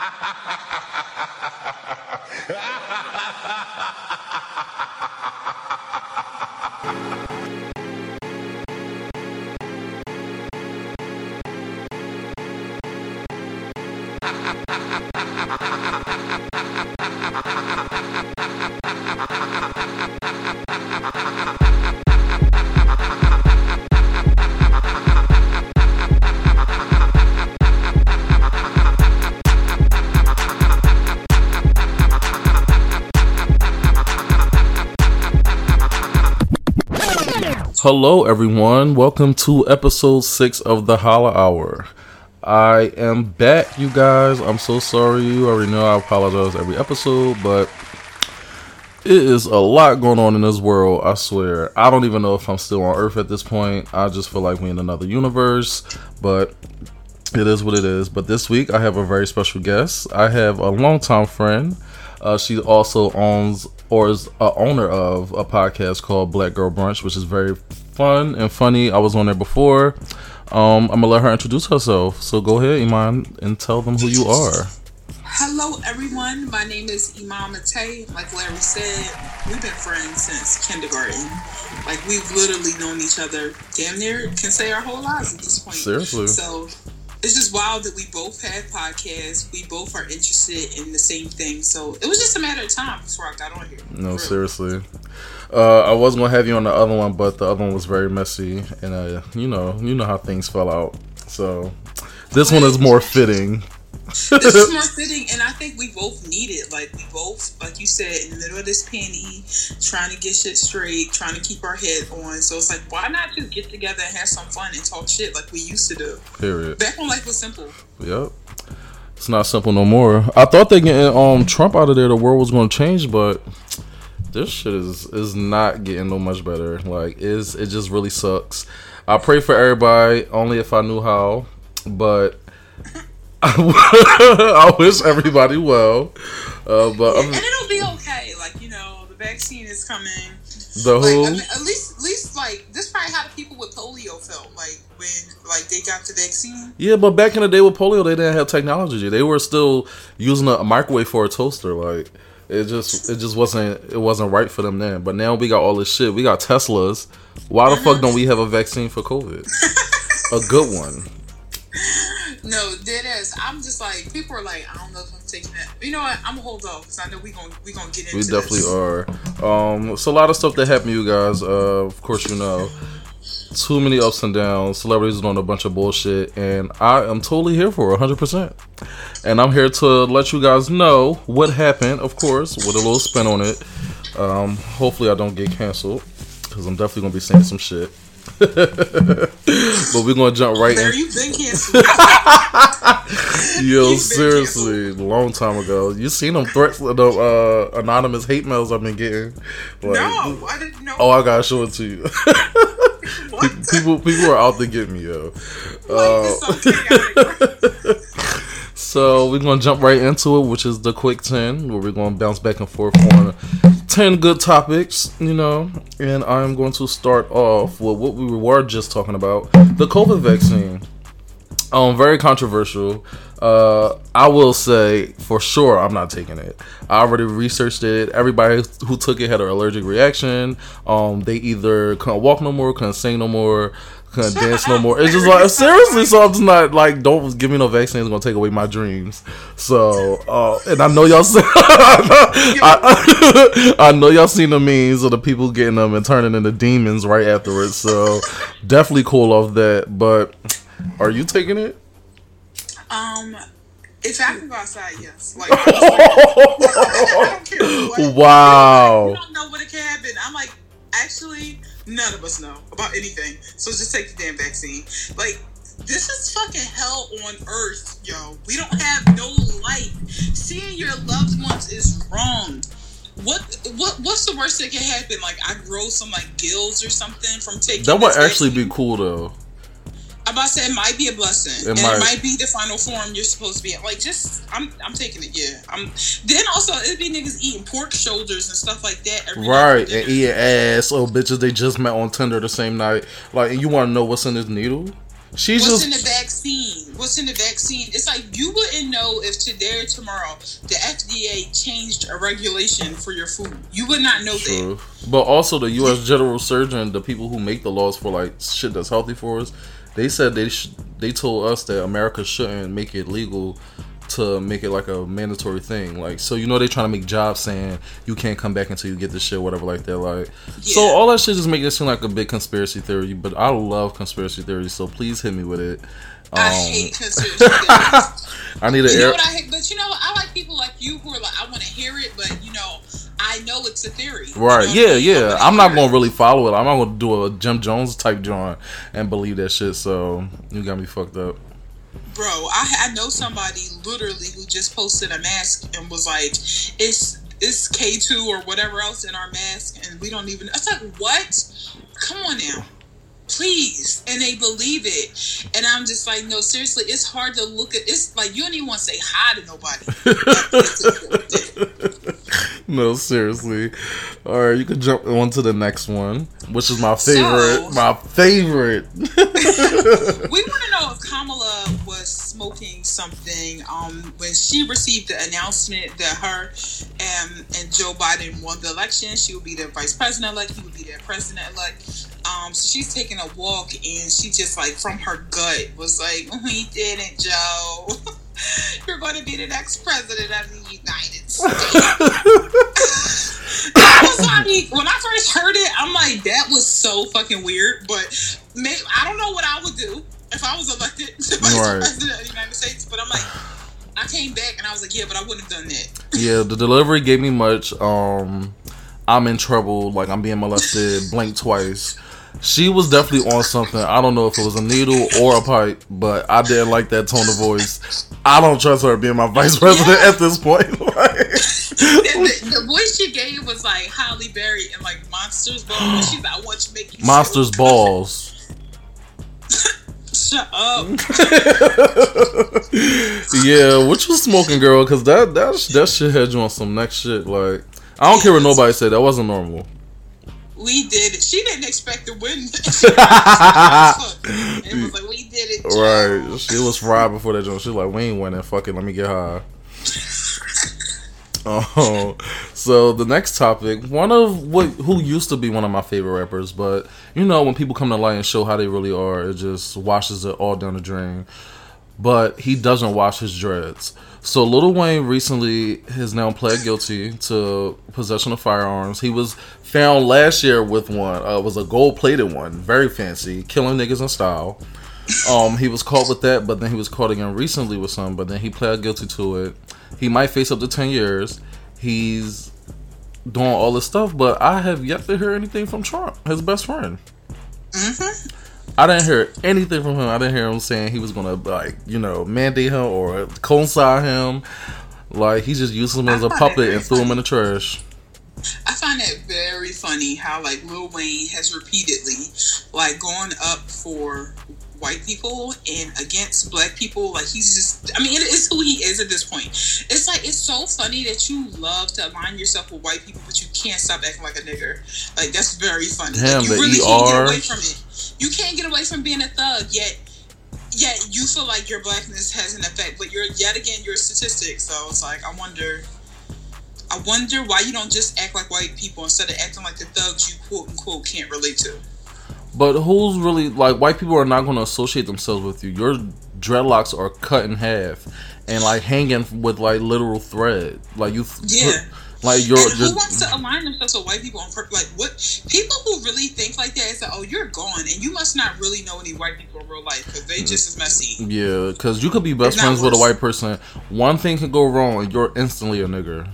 ha ha ha ha Hello, everyone. Welcome to episode six of the Holler Hour. I am back, you guys. I'm so sorry. You already know I apologize every episode, but it is a lot going on in this world. I swear. I don't even know if I'm still on Earth at this point. I just feel like we're in another universe, but it is what it is. But this week, I have a very special guest. I have a longtime friend. Uh, she also owns or is a owner of a podcast called Black Girl Brunch, which is very fun and funny. I was on there before. Um, I'm gonna let her introduce herself. So go ahead, Iman, and tell them who you are. Hello, everyone. My name is Iman Matay. Like Larry said, we've been friends since kindergarten. Like we've literally known each other damn near can say our whole lives at this point. Seriously. So it's just wild that we both had podcasts. We both are interested in the same thing. So it was just a matter of time before I got on here. No, seriously. Uh, I was gonna have you on the other one, but the other one was very messy, and uh, you know, you know how things fell out. So this one is more fitting. This is more fitting, and I think we both need it. Like we both, like you said, in the middle of this panty, trying to get shit straight, trying to keep our head on. So it's like, why not just get together and have some fun and talk shit like we used to do? Period. Back when life was simple. Yep. It's not simple no more. I thought they getting um Trump out of there, the world was going to change, but this shit is is not getting no much better. Like is it just really sucks. I pray for everybody only if I knew how, but I wish everybody well. Uh, but and it'll be okay. Like you know, the vaccine is coming. The? Like, at least, at least, like this probably how the people with polio felt like when like they got the vaccine. Yeah, but back in the day with polio, they didn't have technology. They were still using a microwave for a toaster. Like it just it just wasn't it wasn't right for them then. But now we got all this shit. We got Teslas. Why the fuck mm-hmm. don't we have a vaccine for COVID? a good one. No, dead ass. I'm just like people are like, I don't know if I'm taking that. You know what? I'm gonna hold off because I know we gonna we gonna get into. We definitely this. are. Um, it's a lot of stuff that happened, you guys. Uh, of course, you know too many ups and downs. Celebrities doing a bunch of bullshit, and I am totally here for 100%. And I'm here to let you guys know what happened, of course, with a little spin on it. Um, hopefully, I don't get canceled because I'm definitely gonna be saying some shit. but we're gonna jump right there. in. You've been canceled. Yo, seriously, a long time ago. You seen them threats, the uh, anonymous hate mails I've been getting? Like, no, I didn't know. Oh, I gotta show it to you. people, people are out to get me, yo. Uh, so we're gonna jump right into it, which is the quick ten, where we're gonna bounce back and forth on ten good topics, you know. And I'm going to start off with what we were just talking about: the COVID vaccine. Um, very controversial. Uh, I will say for sure I'm not taking it. I already researched it. Everybody who took it had an allergic reaction. Um, they either couldn't walk no more, couldn't sing no more, couldn't dance no more. It's just like seriously, so I'm just not like don't give me no vaccine. It's gonna take away my dreams. So, uh, and I know y'all. See, I, I know y'all seen the memes of the people getting them and turning into demons right afterwards. So, definitely cool off that. But are you taking it? Um, if I can go outside, yes. Like, like I don't care what. Wow. You don't know what it can happen. I'm like, actually, none of us know about anything. So just take the damn vaccine. Like, this is fucking hell on earth, yo. We don't have no life. Seeing your loved ones is wrong. What what what's the worst that can happen? Like I grow some like gills or something from taking. That would actually vaccine? be cool though. I'm about to say it might be a blessing, it and might. it might be the final form you're supposed to be in. Like, just I'm I'm taking it. Yeah, I'm. Then also it'd be niggas eating pork shoulders and stuff like that. right, and eating ass. Oh, bitches, they just met on Tinder the same night. Like, you want to know what's in this needle? She's What's just in the vaccine? What's in the vaccine? It's like you wouldn't know if today or tomorrow the FDA changed a regulation for your food. You would not know that. But also the U.S. General Surgeon, the people who make the laws for like shit that's healthy for us, they said they sh- they told us that America shouldn't make it legal to make it like a mandatory thing. Like so, you know, they're trying to make jobs saying you can't come back until you get this shit, whatever, like that. Like so, all that shit just make it seem like a big conspiracy theory. But I love conspiracy theories, so please hit me with it. I Um, hate conspiracy theories. I need an You know air. what I hate? But you know what? I like people like you who are like, I want to hear it, but know, I know it's a theory. Right, know what I yeah? Yeah. I'm not gonna really follow it. I'm not gonna do a Jim Jones type John and believe that shit. So you got me fucked up. Bro, I, I know somebody literally who just posted a mask and was like, it's it's K two or whatever else in our mask, and we don't even. It's like what? Come on now, please. And they believe it, and I'm just like, no, seriously, it's hard to look at. It's like you don't even want to say hi to nobody. no, seriously. All right, you can jump on to the next one, which is my favorite. So- my favorite. we want to know if Kamala was smoking something um, when she received the announcement that her um, and Joe Biden won the election. She would be the vice president elect. He would be the president elect. Um, so she's taking a walk, and she just like from her gut was like, "We did it, Joe. You're going to be the next president of the United States." was like when I first heard it, I'm like, that was so fucking weird. But may I don't know what I would do if I was elected vice Right. president of the United States. But I'm like, I came back and I was like, yeah, but I wouldn't have done that. yeah, the delivery gave me much. Um, I'm in trouble. Like I'm being molested. Blink twice. She was definitely on something. I don't know if it was a needle or a pipe, but I didn't like that tone of voice. I don't trust her being my vice president Yeah. at this point. The, the, the voice she gave was like Halle Berry and like Monsters Ball. She's like, I want you to make you Monsters balls. Shut up. yeah, what you smoking, girl? Cause that that that shit had you on some next shit. Like I don't care what nobody said. That wasn't normal. We did it. She didn't expect to win. it was like we did it. Joe. Right. She was fried before that joint. She was like, we ain't winning. Fuck it. Let me get high. Oh, so the next topic, one of what who used to be one of my favorite rappers, but you know when people come to light and show how they really are, it just washes it all down the drain. But he doesn't wash his dreads. So Lil Wayne recently has now pled guilty to possession of firearms. He was found last year with one. Uh, it was a gold plated one, very fancy, killing niggas in style. Um, he was caught with that, but then he was caught again recently with some. But then he pled guilty to it. He might face up to ten years. He's doing all this stuff, but I have yet to hear anything from Trump, his best friend. Mhm. I didn't hear anything from him. I didn't hear him saying he was gonna like you know mandate him or co-sign him. Like he just used him as a I find it puppet and threw him in the trash. I find it very funny how like Lil Wayne has repeatedly like gone up for white people and against black people. Like he's just I mean it is who he is at this point. It's like it's so funny that you love to align yourself with white people, but you can't stop acting like a nigger. Like that's very funny. Damn, like, you really can't get ER. away from it. You can't get away from being a thug yet. Yet you feel like your blackness has an effect, but you're yet again you're a statistic. So it's like I wonder I wonder why you don't just act like white people instead of acting like the thugs you quote unquote can't relate to. But who's really like white people are not going to associate themselves with you. Your dreadlocks are cut in half and like hanging with like literal thread. Like you, Yeah. like you're, and who wants to align themselves with white people on purpose? Like what people who really think like that is like, oh, you're gone, and you must not really know any white people in real life because they just as messy. yeah, because you could be best It's friends with a white person. One thing can go wrong, and you're instantly a nigger.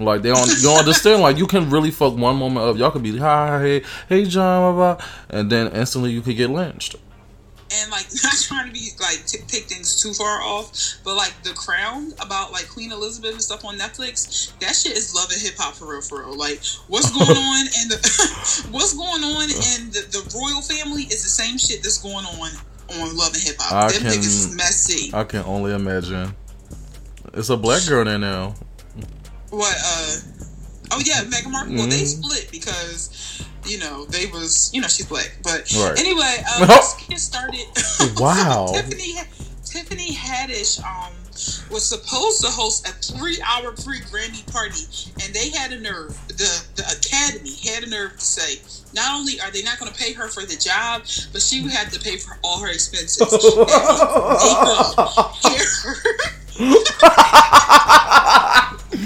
Like they don't, you don't understand. Like you can really fuck one moment up. Y'all could be hi, hey, hey, John, blah, blah, and then instantly you could get lynched. And like not trying to be like t- take things too far off, but like the Crown about like Queen Elizabeth and stuff on Netflix, that shit is love and hip hop for real, for real. Like what's going on in the what's going on in the, the royal family is the same shit that's going on on Love and Hip Hop. Them can- niggas is messy. I can only imagine. It's a black girl there now. What? uh Oh yeah, Meghan Markle. Well, they Mhm. split because you know, they was, you know, she's black. But Right. anyway, um, let's get started. Wow. Tiffany, Tiffany Haddish um, was supposed to host a three-hour pre-Grammy party, and they had a nerve. The the Academy had a nerve to say. Not only are they not going to pay her for the job, but she would have to pay for all her expenses. Makeup, hair.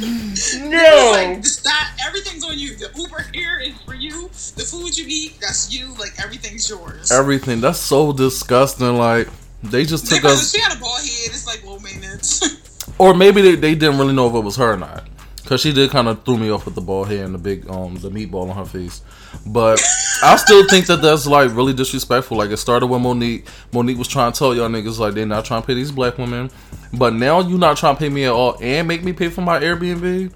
No. like the stop, everything's on you. The Uber here is for you. The food you eat, that's you. Like everything's yours. Everything. That's so disgusting. Like they just took probably- us, she had a bald head. It's like low maintenance. or maybe they, they didn't really know if it was her or not. Cause she did kind of threw me off with the bald head and the big um the meatball on her face, but I still think that that's like really disrespectful. Like it started with Monique. Monique was trying to tell y'all niggas like they're not trying to pay these black women, but now you're not trying to pay me at all and make me pay for my Airbnb.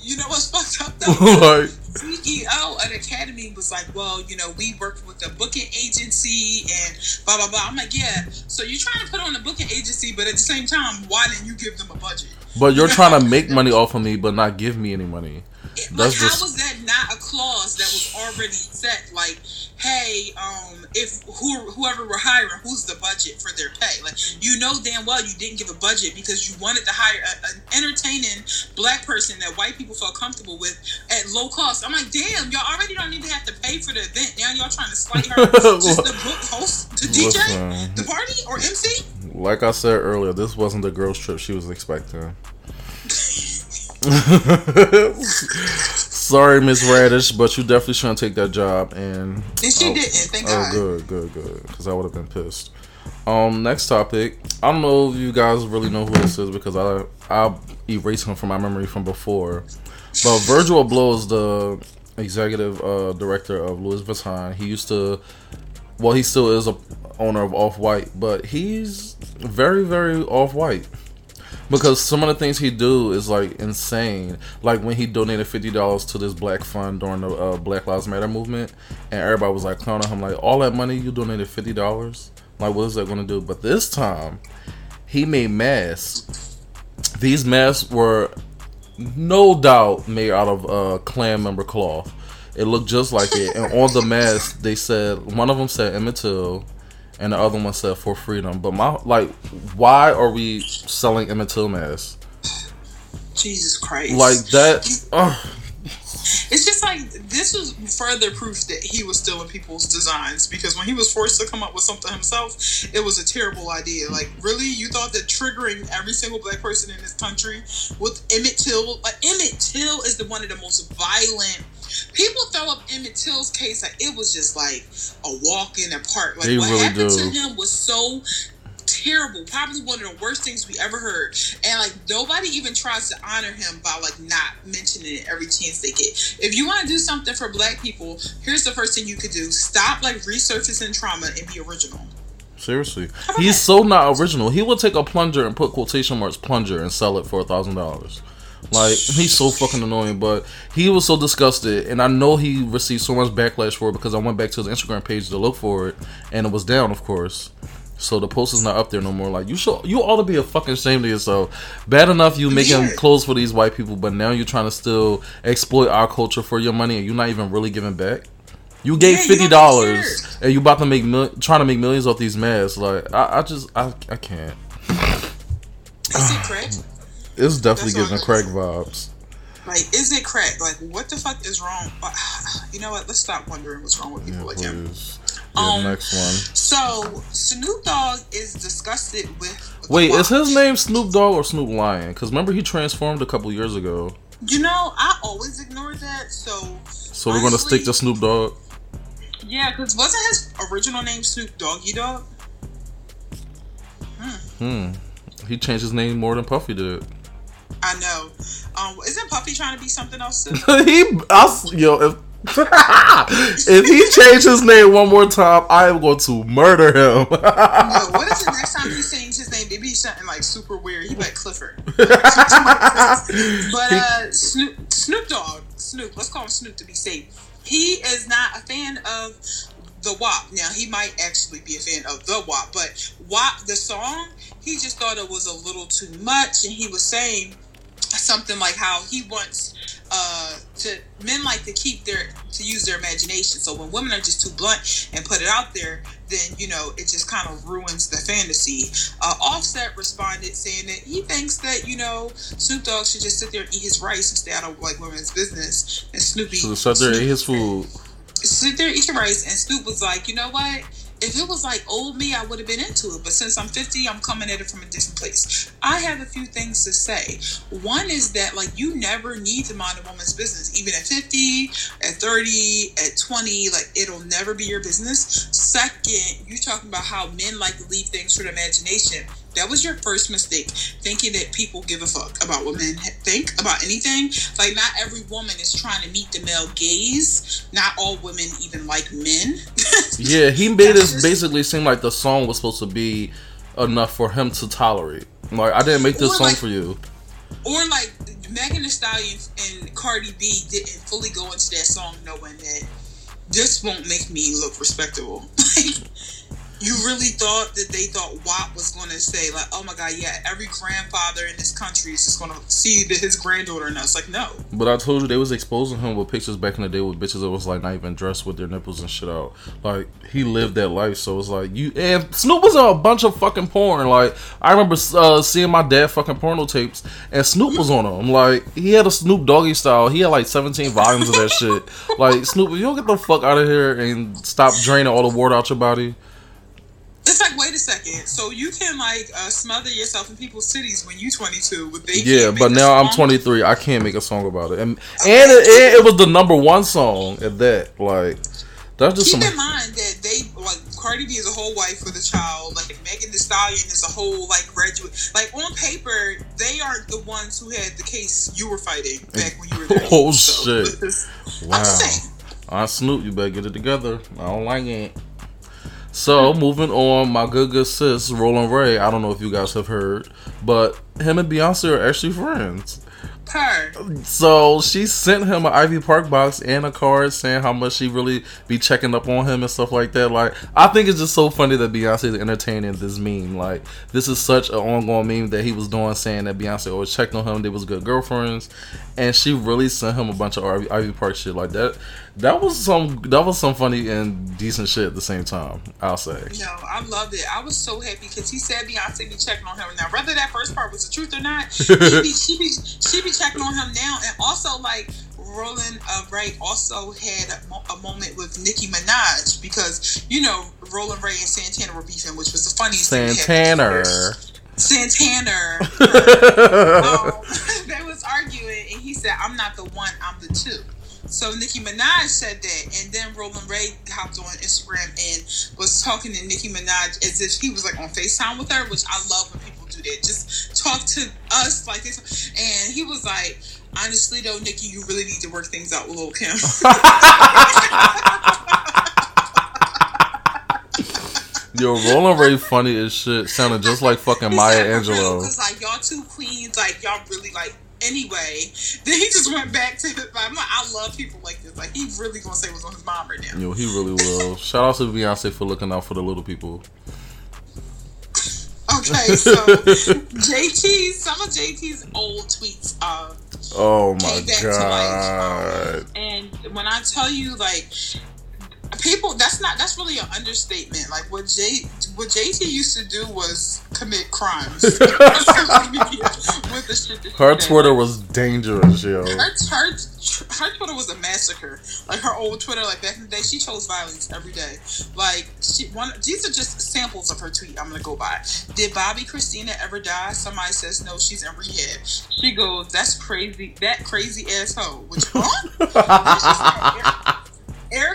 you know what's fucked up though? like CEO at Academy was like, well, you know, we work with a booking agency and blah blah blah. I'm like, yeah. So you're trying to put on a booking agency, but at the same time, why didn't you give them a budget? But you're trying to make money off of me, but not give me any money. It- That's like, how just- was that not a clause that was already set? Like, hey, um, if who, whoever we're hiring, who's the budget for their pay? Like, you know damn well you didn't give a budget because you wanted to hire a, an entertaining black person that white people felt comfortable with at low cost. I'm like, damn, y'all already don't even have to pay for the event. Now y'all trying to slight her just to book host to DJ Listen. the party or MC? Like I said earlier, this wasn't the girls' trip she was expecting. Sorry, Miss Radish, but you definitely shouldn't take that job. And And she oh, didn't. Thank oh, God. good, good, good. Because I would have been pissed. Um, next topic. I don't know if you guys really know who this is because I I erased him from my memory from before. But Virgil Abloh is the executive uh, director of Louis Vuitton. He used to, well, he still is a owner of Off White, but he's very, very Off White because some of the things he do is like insane. Like when he donated fifty dollars to this black fund during the uh, Black Lives Matter movement, and everybody was like clowning him, like all that money you donated fifty dollars. Like what is that going to do? But this time, he made masks. These masks were no doubt made out of uh, Klan member cloth. It looked just like it, and on the mask they said one of them said Emmett Till, and the other one said for freedom. But my like, why are we selling Emmett Till masks Jesus Christ. like that? It's just like this is further proof that he was stealing people's designs because when he was forced to come up with something himself, it was a terrible idea. Like, really, you thought that triggering every single black person in this country with Emmett Till, like Emmett Till is the one of the most violent. People throw up Emmett Till's case like it was just like a walk in the park. Like They what really happened do. to him was so terrible. Probably one of the worst things we ever heard. And like nobody even tries to honor him by like not mentioning it every chance they get. If you want to do something for black people, here's the first thing you could do. Stop like resurfacing trauma and be original. Seriously, he's so not original. He would take a plunger and put quotation marks plunger and sell it for a thousand dollars. Like he's so fucking annoying, but he was so disgusted, and I know he received so much backlash for it because I went back to his Instagram page to look for it, and it was down, of course. So the post is not up there no more. Like you should, you ought to be a fucking shame to yourself. Bad enough you making Yeah. clothes for these white people, but now you're trying to still exploit our culture for your money, and you're not even really giving back. You gave Yeah, fifty dollars, and you about to make mil- trying to make millions off these masks. Like I, I just I, I can't. Is crack? It's definitely giving crack vibes. Like, is it crack? Like, what the fuck is wrong? You know what? Let's stop wondering what's wrong with people Yeah, like him. Yeah, Um, next one. So Snoop Dogg is disgusted with. Wait, is his name Snoop Dogg or Snoop Lion? Because remember he transformed a couple years ago. You know, I always ignored that. So So we're gonna stick to Snoop Dogg. yeah, because wasn't his original name Snoop Doggy Dogg? Hmm. He changed his name more than Puffy did. I know. Um, isn't Puffy trying to be something else too? he, I, yo, if if he changed his name one more time, I am going to murder him. no, what is the next time he sings his name? Maybe he's something like super weird. He like Clifford. but uh, Snoop, Snoop Dogg, Snoop. Let's call him Snoop to be safe. He is not a fan of the WAP. Now he might actually be a fan of the WAP, but WAP the song, he just thought it was a little too much, and he was saying something like how he wants uh to men like to keep their to use their imagination. So when women are just too blunt and put it out there, then you know it just kind of ruins the fantasy. Uh, Offset responded saying that he thinks that you know Snoop Dogg should just sit there and eat his rice and stay out of like women's business. And Snoopy So sit there Snoop- eat his food. sit there eat your rice. And Snoop was like, you know what? If it was like old me, I would have been into it. But since I'm 50, I'm coming at it from a different place. I have a few things to say. One is that like you never need to mind a woman's business, even at 50, at 30, at 20. Like it'll never be your business. Second, you're talking about how men like to leave things for the imagination. That was your first mistake, thinking that people give a fuck about what men think about anything. Like, not every woman is trying to meet the male gaze. Not all women even like men. Yeah, he made it just- basically seem like the song was supposed to be enough for him to tolerate. Like I didn't make this Or song like- for you. or like Megan Thee Stallion and Cardi B didn't fully go into that song knowing that this won't make me look respectable. Like, you really thought that they thought WAP was going to say like, "Oh my God, yeah, every grandfather in this country is just going to see that his granddaughter." And was like, "No, But I told you they was exposing him with pictures back in the day with bitches that was like not even dressed with their nipples and shit out. Like he lived that life, so it's like you and Snoop was on a bunch of fucking porn. Like I remember uh, seeing my dad fucking porno tapes, and Snoop was on them. Like he had a Snoop Doggy style. He had like seventeen volumes of that shit. Like Snoop, if you don't get the fuck out of here and stop draining all the water out your body. It's like, wait a second. So you can like uh, smother yourself in people's cities when you 22, but they Yeah, but now I'm 23. I can't make a song about it, and and it, it, was the number one song at that. Like that's just Keep some. in mind that they like Cardi B is a whole wife with a child. Like Megan Thee Stallion is a whole like graduate. Like on paper, they aren't the ones who had the case you were fighting back when you were there. Oh, shit. I'm Wow. just saying. I Snoop, you better get it together. I don't like it. So moving on, my good good sis Rolling Ray. I don't know if you guys have heard, but him and Beyonce are actually friends. Her. So she sent him an Ivy Park box and a card saying how much she really be checking up on him and stuff like that. Like I think it's just so funny that Beyonce is entertaining this meme. Like this is such an ongoing meme that he was doing, saying that Beyonce always checked on him. They was good girlfriends, and she really sent him a bunch of Ivy, Ivy Park shit like that. That was some that was some funny and decent shit at the same time. I'll say. No, I loved it. I was so happy because he said Beyonce be checking on him. Now, whether that first part was the truth or not, he be, she be she be checking on him now. And also, like Roland uh, Ray also had a, mo- a moment with Nicki Minaj because you know Rolling Ray and Santana were beefing, which was the funniest thing. Santana. Santana. um, they was arguing, and he said, "I'm not the one. I'm the two. So Nicki Minaj said that, and then Rolling Ray hopped on Instagram and was talking to Nicki Minaj as if he was like on Facetime with her, which I love when people do that. Just talk to us like this. And he was like, "Honestly, though, Nicki, you really need to work things out with Lil Kim." Yo, Rolling Ray funny as shit. Sounded just like fucking Maya Angelou. Because like y'all two queens, like y'all really like. Anyway, then he just went back to. Like, I love people like this. Like he really gonna say what's on his mind right now. Yo, he really will. Shout out to Beyonce for looking out for the little people. Okay, so JT, some of JT's old tweets, uh, Oh my Came back to god. and when I tell you, like, people, that's not that's really an understatement. Like what J what JT used to do was commit crimes with the shit. That Her. Twitter was dangerous, yo. Her, her, her Twitter was a massacre. Like her old Twitter, like back in the day, she chose violence every day. Like she one. These are just samples of her tweet. I'm gonna go by. Did Bobbi Kristina ever die? Somebody says no. She's in rehab. She goes, "That's crazy. That crazy asshole." Which?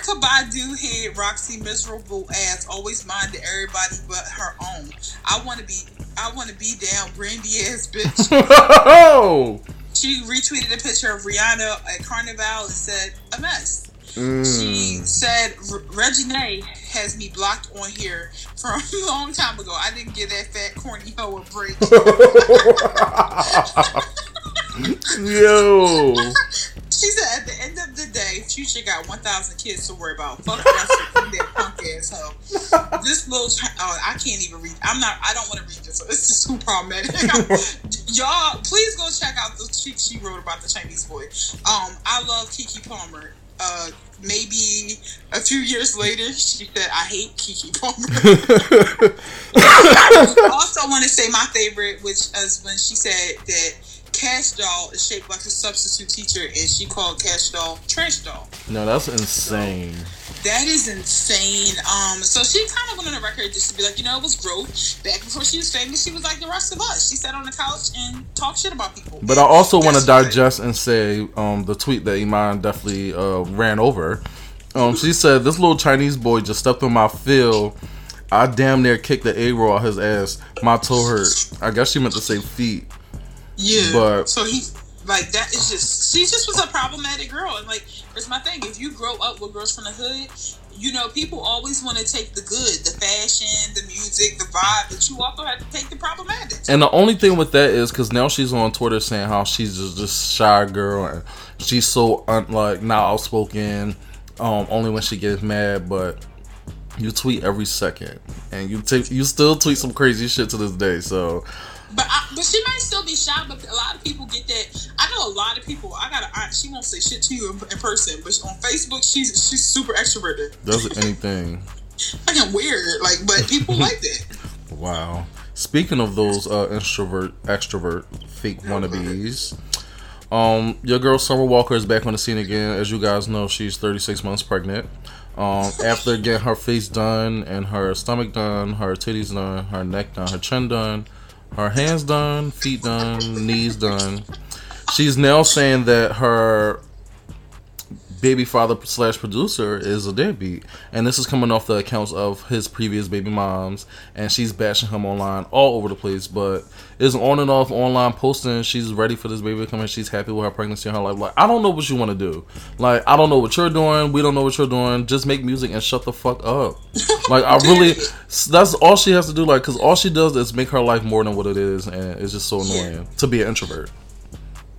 Erykah Badu had Roxy miserable ass always minded everybody but her own. I want to be. I want to be down Brandy ass bitch. She retweeted a picture of Rihanna at Carnival and said, a mess. She Mm. said, "R- Regine has me blocked on here from a long time ago. I didn't give that fat, corny hoe a break. Yo. She said, at the end of the day, Future got 1,000 kids to worry about. Fuck that punk ass hoe. This little, oh, I can't even read. I'm not, I don't want to read this. So this is too problematic. Y'all, please go check out the tweet she wrote about the Chinese boy. Um, I love Keke Palmer. Uh, maybe a few years later, she said, "I hate Keke Palmer." also, want to say my favorite, which is when she said that Kash Doll is shaped like a substitute teacher, and she called Kash Doll Trash Doll. No, that's insane. That is insane. Um, so she kind of went on the record just to be like, you know, it was growth. Back before she was famous, she was like the rest of us. She sat on the couch and talked shit about people. But I also want to digest and say um, the tweet that Iman definitely uh, ran over. Um, she said, "This little Chinese boy just stepped on my field. I damn near kicked the A roll out his ass. My toe hurt. I guess she meant to say feet. Yeah. But so he like that is just she just was a problematic girl and like it's my thing. If you grow up with girls from the hood, you know, people always want to take the good, the fashion, the music, the vibe, but you also have to take the problematic. And the only thing with that is because now she's on Twitter saying how she's just just shy girl and she's so un- like not outspoken, um, only when she gets mad. But you tweet every second, and you take you still tweet some crazy shit to this day. So But I, but she might still be shy. But a lot of people get that. I know a lot of people. I got an aunt. She won't say shit to you in, in person, but on Facebook, she's she's super extroverted. does anything. Fucking weird. Like, but people like that. Wow. Speaking of those uh, introvert, extrovert, fake wannabes, um, your girl Summer Walker is back on the scene again. As you guys know, she's 36 months pregnant. Um, after getting her face done and her stomach done, her titties done, her neck done, her chin done, her hands done, feet done, knees done, she's now saying that her baby father slash producer is a deadbeat, and this is coming off the accounts of his previous baby moms, and she's bashing him online all over the place. But is on and off online posting. She's ready for this baby to come in. She's happy with her pregnancy and her life. Like I don't know what you want to do. Like I don't know what you're doing. We don't know what you're doing. Just make music and shut the fuck up. Like I really, that's all she has to do. Like because all she does is make her life more than what it is, and it's just so annoying to be an introvert.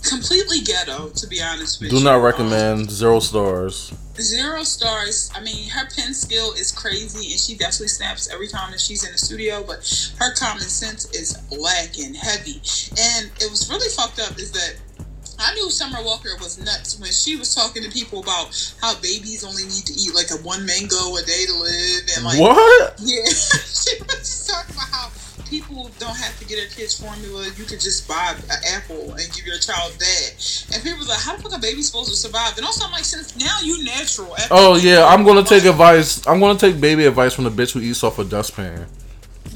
Completely ghetto, to be honest with you. Do not recommend. Zero stars. Zero stars. I mean, her pen skill is crazy, and she definitely snaps every time that she's in the studio. But her common sense is lacking heavy, and it was really fucked up. Is that I knew Summer Walker was nuts when she was talking to people about how babies only need to eat like a one mango a day to live, and like What? yeah, she was just talking about how people don't have to get their kids formula. You could just buy an apple and give your child that. And people was like, how the fuck a baby supposed to survive? And also, I'm like, since now you natural. Oh yeah, I'm gonna take advice. I'm gonna take baby advice from the bitch who eats off a dustpan.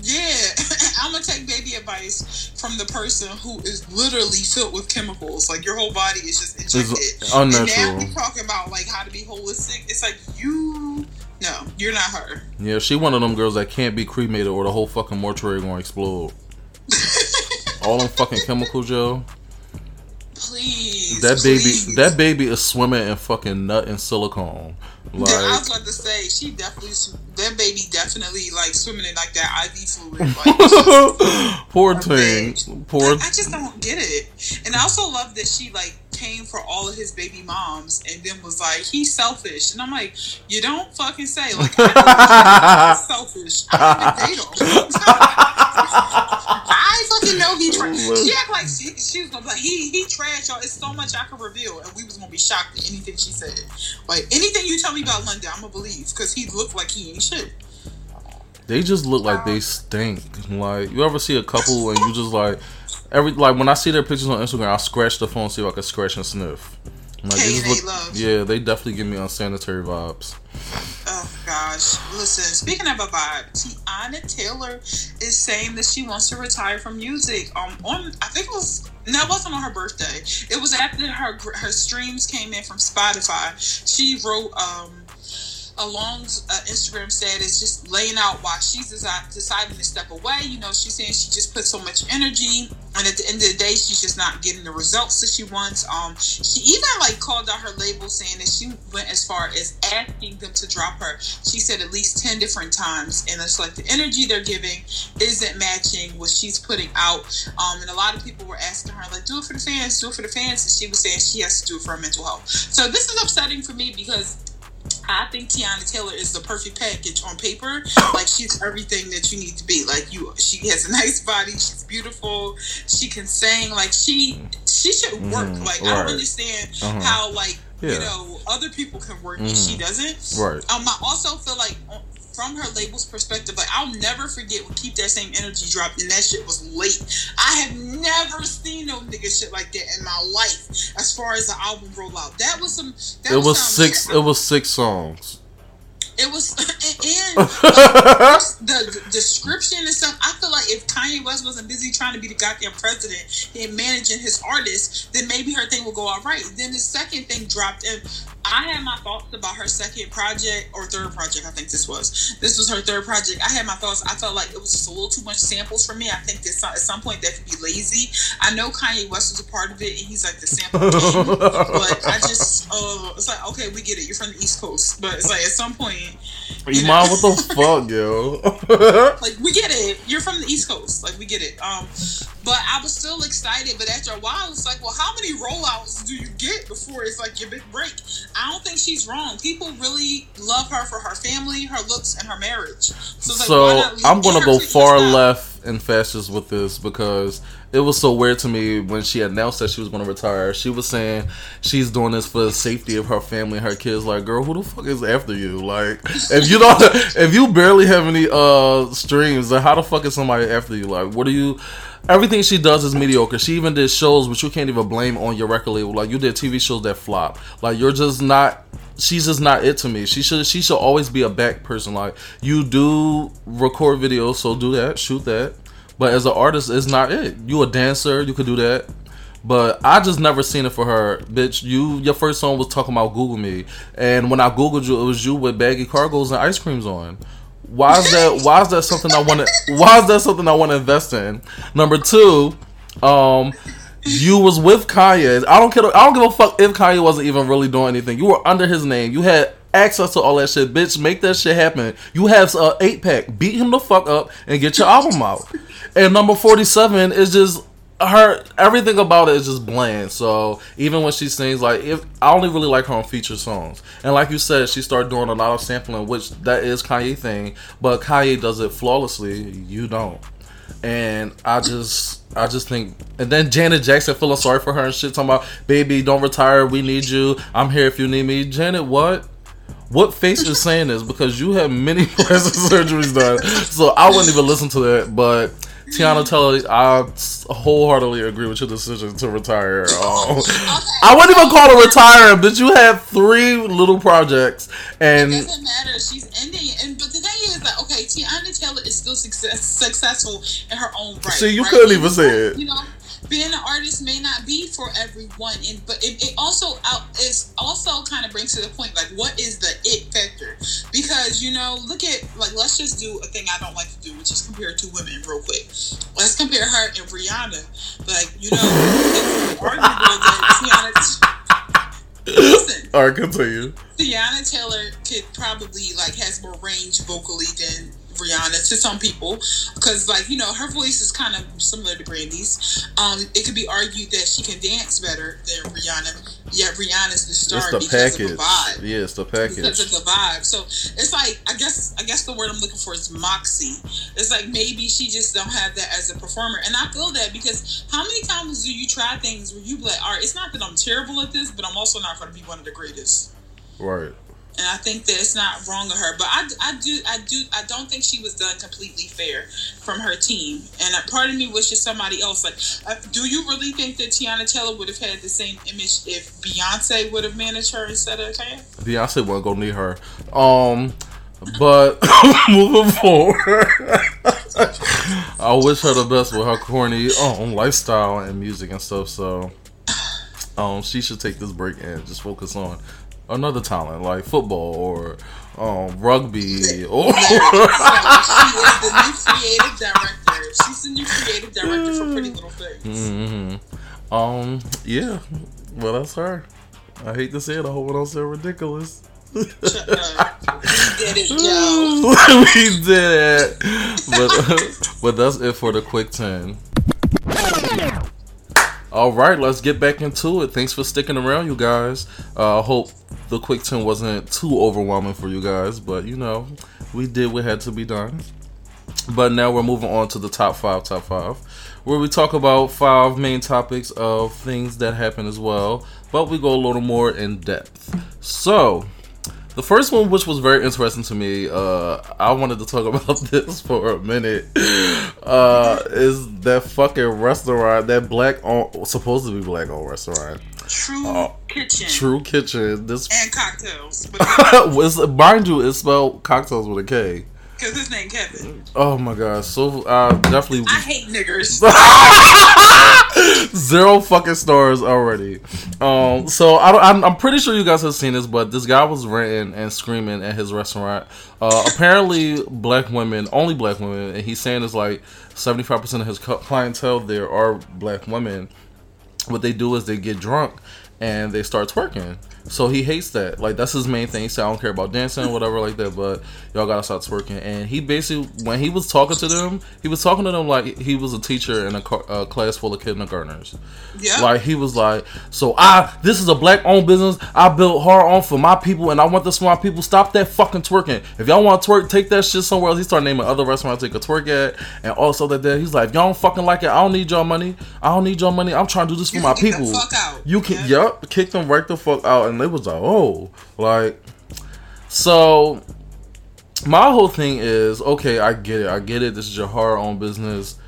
Yeah, I'm gonna take baby advice from the person who is literally filled with chemicals. Like your whole body is just injected. unnatural. And now we're talking about like how to be holistic. It's like you, no, you're not her. Yeah, she one of them girls that can't be cremated or the whole fucking mortuary gonna explode. All them fucking chemicals, yo. Please, That baby, please. that baby is swimming in fucking nut and silicone. Yeah, I was about to say she definitely that baby definitely like swimming in like that IV fluid. Like, just- poor thing, poor. I, I just don't get it. And I also love that she like came for all of his baby moms and then was like, he's selfish. And I'm like, you don't fucking say like I know selfish. I don't even date him. I fucking know he trash. She act like she, she was gonna be like he he trash y'all. It's so much I can reveal, and we was gonna be shocked at anything she said. Like anything you tell me about London, I'm gonna believe because he looked like he ain't shit. They just look like they stink. Like you ever see a couple and you just like every like when I see their pictures on Instagram, I scratch the phone see if I can scratch and sniff. Like, they Cain just ain't look- love. yeah, they definitely give me unsanitary vibes. Oh gosh. Listen, speaking of a vibe, Teyana Taylor is saying that she wants to retire from music. Um on I think it was no, it wasn't on her birthday. It was after her her streams came in from Spotify. She wrote um a long uh, Instagram status just laying out why she's desi- deciding to step away. You know, she's saying she just put so much energy, and at the end of the day, she's just not getting the results that she wants. Um, she even like called out her label, saying that she went as far as asking them to drop her. She said at least ten different times, and it's like the energy they're giving isn't matching what she's putting out. Um, and a lot of people were asking her like, "Do it for the fans, do it for the fans," and she was saying she has to do it for her mental health. So this is upsetting for me because I think Teyana Taylor is the perfect package on paper. Like she's everything that you need to be. Like you, she has a nice body. She's beautiful. She can sing. Like she, she should work. Mhm, like I don't understand Uh-huh. how like Yeah. you know other people can work and Mhm. she doesn't. Right. Um, I also feel like from her label's perspective, like I'll never forget when Keep That Same Energy dropped and that shit was late. I have never seen no nigga shit like that in my life. As far as the album rollout, that was some. That It was some six. It was six songs. It was and, and the, the description and stuff. I feel like if Kanye West wasn't busy trying to be the goddamn president and managing his artists, then maybe her thing would go all right. Then the second thing dropped, and I had my thoughts about her second project or third project. I think this was this was her third project. I had my thoughts. I felt like it was just a little too much samples for me. I think some, at some point that could be lazy. I know Kanye West was a part of it, and he's like the sample king. But I just, uh, it's like, okay, we get it. You're from the East Coast, but it's like at some point, You mind what the fuck, yo? like we get it. You're from the East Coast, like we get it. Um, but I was still excited. But after a while, it's like, well, how many rollouts do you get before it's like your big break? I don't think she's wrong. People really love her for her family, her looks, and her marriage. So, like, so leave- I'm gonna go far left and fascist with this because it was so weird to me when she announced that she was gonna retire. She was saying she's doing this for the safety of her family and her kids. Like, girl, who the fuck is after you? Like, if you don't, if you barely have any uh streams, then how the fuck is somebody after you? Like, what are you? Everything she does is mediocre. She even did shows which you can't even blame on your record label. Like you did TV shows that flop. Like you're just not she's just not it to me. She should she should always be a back person. Like you do record videos, so do that, shoot that. But as an artist, it's not it. You a dancer, you could do that. But I just never seen it for her, bitch. You your first song was talking about Google me, and when I googled you, it was you with baggy cargos and ice creams on. Why is that? Why is that something I want to? Why is that something I want to invest in? Number two, um, you was with Kanye. I don't care. I don't give a fuck if Kanye wasn't even really doing anything. You were under his name. You had access to all that shit, bitch. Make that shit happen. You have a eight pack. Beat him the fuck up and get your album out. And number forty seven is just her. Everything about it is just bland. So even when she sings, like if I only really like her on feature songs. And like you said, she started doing a lot of sampling, which that is Kanye thing. But Kanye does it flawlessly. You don't. And I just, I just think, and then Janet Jackson feeling sorry for her and shit, talking about, baby, don't retire, we need you, I'm here if you need me. Janet, what? What face is saying this? Because you have many plastic surgeries done, so I wouldn't even listen to that. But Teyana Taylor, I wholeheartedly agree with your decision to retire. Um, I wouldn't even call it retiring, but you had three little projects, and It doesn't matter. She's ending it. And but the thing is that okay, Teyana Taylor is still success, successful in her own right. See, you right? couldn't even say it. You know, being an artist may not be for everyone, and but it, it also out is also kind of brings to the point like what is the it factor? Because you know, look at like let's just do a thing I don't like to do, which is compare two women real quick. Let's compare her and Rihanna. Like you know, it's arguable that Teyana. Listen, all right, continue. Teyana Taylor could probably like has more range vocally than Rihanna to some people because like you know her voice is kind of similar to Brandy's. Um, it could be argued that she can dance better than Rihanna. Yet Rihanna's the star It's the because package. of the vibe. Yeah, it's the package Because of the vibe, so it's like I guess I guess the word I'm looking for is moxie. It's like maybe she just don't have that as a performer, and I feel that because how many times do you try things where you be like, all right, it's not that I'm terrible at this, but I'm also not going to be one of the greatest Right. And I think that it's not wrong of her. But I, I do, I do, I don't think she was done completely fair from her team. And a part of me wishes somebody else. Like, uh, do you really think that Teyana Taylor would have had the same image if Beyonce would have managed her instead of Kanye? Beyonce wasn't gonna need her. Um, but moving forward, I wish her the best with her corny um, lifestyle and music and stuff. So, um, she should take this break and just focus on another talent like football or um rugby or. So she is the new creative director. She's the new creative director for Pretty Little Things. hmm Um, yeah, well, that's her. I hate to say it. I hope I don't sound ridiculous. You did it, yo. we did it. But, but that's it for the quick 10. All right, let's get back into it. Thanks for sticking around, you guys. Uh, I hope the quick ten wasn't too overwhelming for you guys, but you know, we did what had to be done. But now we're moving on to the top five, top five, where we talk about five main topics of things that happen as well, but we go a little more in depth. So, the first one, which was very interesting to me, uh, I wanted to talk about this for a minute, uh, is that fucking restaurant, that black on, supposed to be black owned restaurant. True Uh, kitchen. True Kitchen. This, And cocktails. Was, mind you, it's spelled cocktails with a K. Cause his name Kevin. Oh my god, so uh, definitely I hate niggers. zero fucking stars already. Um, so I don't, I'm, I'm pretty sure you guys have seen this, but this guy was ranting and screaming at his restaurant. Uh, apparently, black women, only black women, and he's saying it's like 75 percent of his clientele there are black women. What they do is they get drunk and they start twerking. So he hates that. Like that's his main thing. He said, "I don't care about dancing or whatever like that, but y'all gotta start twerking." And he basically, when he was talking to them, he was talking to them like he was a teacher in a, car, a class full of kindergartners. yeah. Like he was like, "So I, this is a black-owned business. I built hard on for my people, and I want this for my people. Stop that fucking twerking. If y'all want to twerk, take that shit somewhere else." He started naming other restaurants they could twerk at, and also that there. He's like, "If y'all don't fucking like it, I don't need y'all money. I don't need y'all money. I'm trying to do this for You my can get the people." fuck out. You can, Yeah. yup, kick them right the fuck out, and they was like, "Oh, like." So, my whole thing is okay. I get it. I get it. This is your hard own business.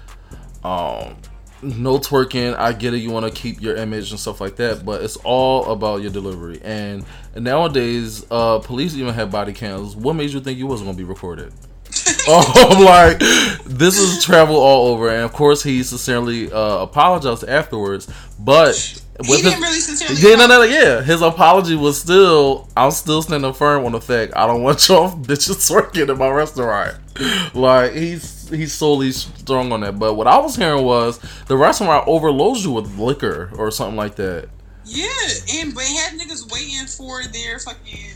Um, no twerking. I get it. You want to keep your image and stuff like that, but it's all about your delivery. And, nowadays, uh, police even have body cams. What made you think you wasn't gonna be recorded? oh, I'm like, this is travel all over, and of course he sincerely uh, apologized afterwards. But He didn't his- really sincerely. yeah, no, no, no, yeah. His apology was still. I'm still standing firm on the fact I don't want y'all bitches working in my restaurant. Like he's he's solely strong on that. But what I was hearing was the restaurant overloads you with liquor or something like that. Yeah, and they had niggas waiting for their fucking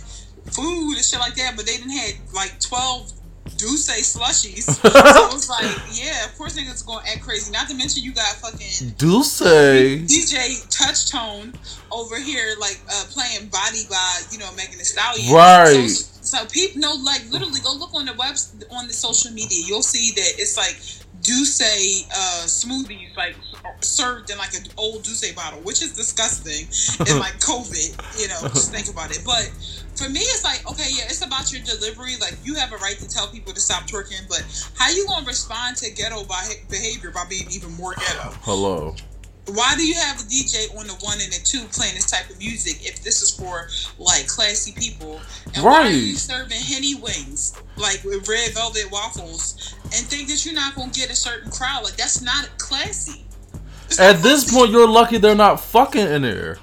food and shit like that, but they didn't have like twelve D'ussé slushies. so it was like, yeah, of course niggas gonna act crazy. Not to mention you got fucking Dulce, DJ Touch Tone over here, like uh, playing Body by you know Megan Thee Stallion. Right. So, so people know, like literally, go look on the web on the social media. You'll see that it's like D'ussé uh, smoothies, like served in like an old D'ussé bottle, which is disgusting. and like COVID, you know, just think about it. But for me, it's like okay, yeah, it's about your delivery. Like you have a right to tell people to stop twerking, but how you gonna respond to ghetto by behavior by being even more ghetto? hello. Why do you have a DJ on the one and the two playing this type of music if this is for like classy people? And why are you serving henny wings like with red velvet waffles and think that you're not gonna get a certain crowd? Like that's not classy. It's not At this classy. point, you're lucky they're not fucking in there.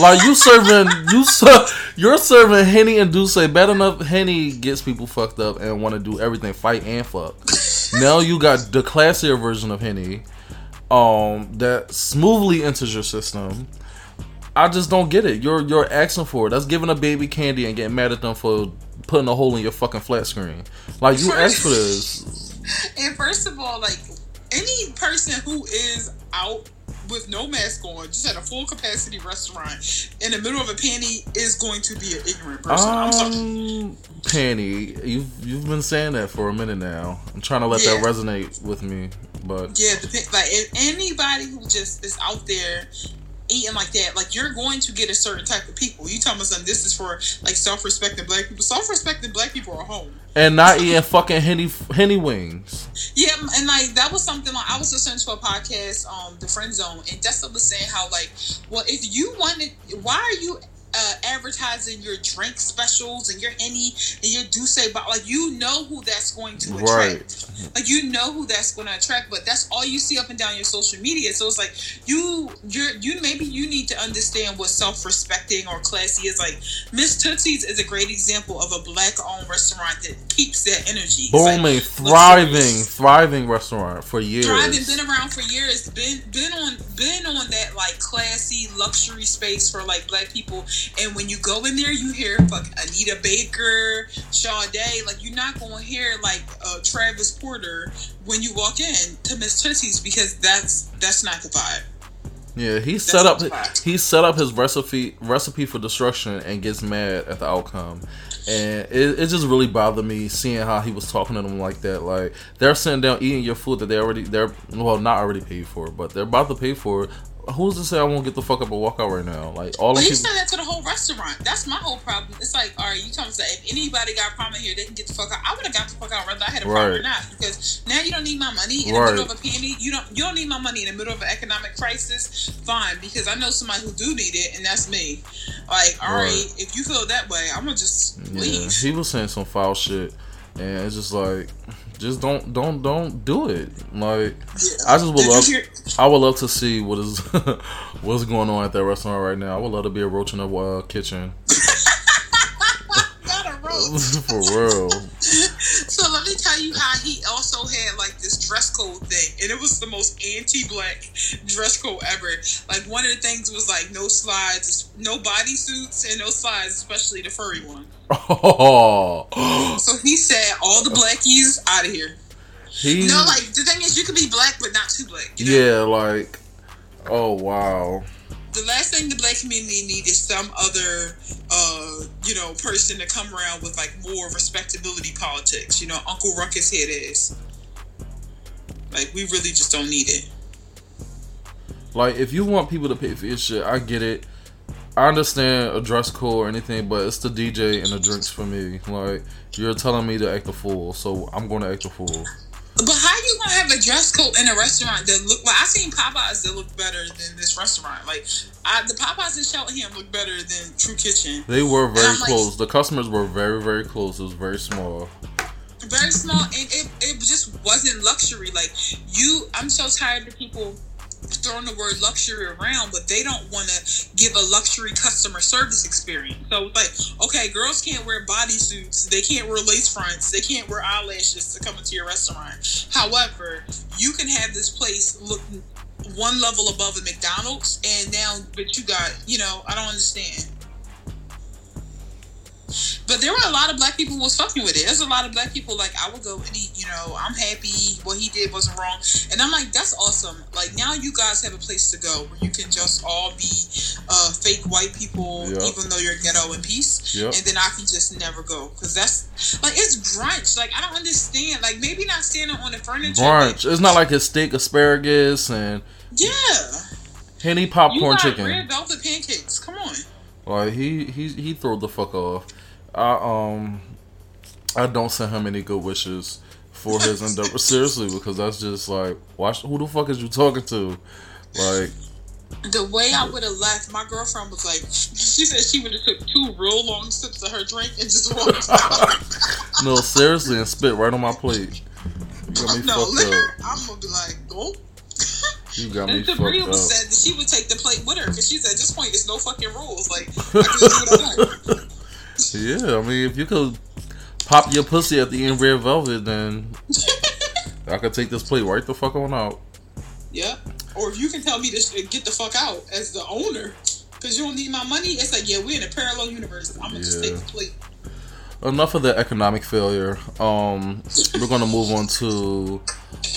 Like you serving, you ser- you're serving henny and D'ussé. Bad enough, henny gets people fucked up and want to do everything, fight and fuck. now you got the classier version of henny, um, that smoothly enters your system. I just don't get it. You're you're asking for it. That's giving a baby candy and getting mad at them for putting a hole in your fucking flat screen. Like you asked for this. And first of all, like any person who is out with no mask on, just at a full capacity restaurant in the middle of a panty is going to be an ignorant person. I'm sorry. Um, Penny, you've you've been saying that for a minute now. I'm trying to let that resonate with me, but Yeah, like if anybody who just is out there eating like that, like you're going to get a certain type of people. You tell me something. This is for like self-respecting black people. Self-respecting black people are home. and not eating fucking henny henny wings. Yeah, and like that was something like I was listening to a podcast, um, the Friend Zone, and Dessa was saying how like, well, if you wanted, why are you uh, advertising your drink specials and your henny and your D'ussé, but like you know who that's going to attract. Right. Like you know who that's going to attract, but that's all you see up and down your social media. So it's like you, you're, you maybe you need to understand what self-respecting or classy is. Like Miss Tootsie's is a great example of a black-owned restaurant that keeps that energy. It's like, Booming, thriving, thriving restaurant for years. thriving, been around for years, been been on been on that like classy luxury space for like black people. And when you go in there, you hear fuck Anita Baker, Sade. Like you're not gonna hear like uh, Travis Porter when you walk in to Miss Tootsie's because that's that's not the vibe. Yeah, he That's set up he set up his recipe recipe for destruction and gets mad at the outcome. And it, it just really bothered me seeing how he was talking to them like that. Like they're sitting down eating your food that they already they're well not already paid for, but they're about to pay for. Who's to say I won't get the fuck up and walk out right now? Like all the he people. said that to the whole restaurant. That's my whole problem. It's like, all right, you telling me that if anybody got a problem here, they can get the fuck out. I would have got the fuck out whether I had a problem or not. Because now you don't need my money in Right. the middle of a pandemic. You don't you don't need my money in the middle of an economic crisis. Fine, because I know somebody who do need it, and that's me. Like, all right, Right. if you feel that way, I'm gonna just Yeah, leave. he was saying some foul shit, and it's just like, just don't, don't, don't do it. Like, Yeah. I just would Did love, hear- I would love to see what is, what's going on at that restaurant right now. I would love to be a roach in the uh, kitchen, a. for real. So let me tell you how he also had like this dress code thing, and it was the most anti-black dress code ever. Like one of the things was like no slides, no bodysuits, and no slides, especially the furry one. Oh, So he said all the blackies out of here. he, No, like the thing is, you can be black but not too black. You know? yeah, like, oh wow, The last thing the black community need is some other, uh, you know, person to come around with like more respectability politics. You know, Uncle Ruckus head is. Like we really just don't need it. like if you want people to pay for your shit, I get it. I understand a dress code or anything, but it's the DJ and the drinks for me. Like you're telling me to act a fool, so I'm going to act a fool. But how you gonna have a dress code in a restaurant that look like I seen Popeyes that look better than this restaurant? Like I, the Popeyes in Cheltenham look better than True Kitchen. They were very I'm like- close. The customers were very, very close. It was very small. Very small, and it, it just wasn't luxury. Like you, I'm so tired of people throwing the word luxury around, but they don't want to give a luxury customer service experience. So it's like, okay, girls can't wear bodysuits, they can't wear lace fronts, they can't wear eyelashes to come into your restaurant. However, you can have this place look one level above a McDonald's, and now, but you got, you know, I don't understand. But there were a lot of black people who was fucking with it. There's a lot of black people like I would go and eat, you know, I'm happy what he did wasn't wrong. And I'm like, that's awesome. Like now you guys have a place to go where you can just all be uh, fake white people, Yep. even though you're ghetto in peace. Yep. And then I can just never go because that's like it's brunch. Like I don't understand. Like maybe not standing on the furniture. Brunch. It's not like his steak asparagus and Yeah. henny popcorn chicken. red velvet pancakes. Come on. Like he he he threw the fuck off. I um I don't send him any good wishes for his endeavor. Seriously, because that's just like, watch who the fuck is you talking to? Like, The way I would have left, my girlfriend was like, she said she would have took two real long sips of her drink and just walked out. no, seriously, and spit right on my plate. You got me no, fucked up. I'm gonna be like, go. You got me And fucked Sabria up. said that she would take the plate with her because she said, at this point, there's no fucking rules. Like, I can just do what I want. Yeah, I mean, if you could pop your pussy at the end red velvet, then I could take this plate right the fuck on out. Yeah. Or if you can tell me to get the fuck out as the owner because you don't need my money, it's like, yeah, we're in a parallel universe. I'm gonna just take the plate. Enough of the economic failure. Um, we're gonna move on to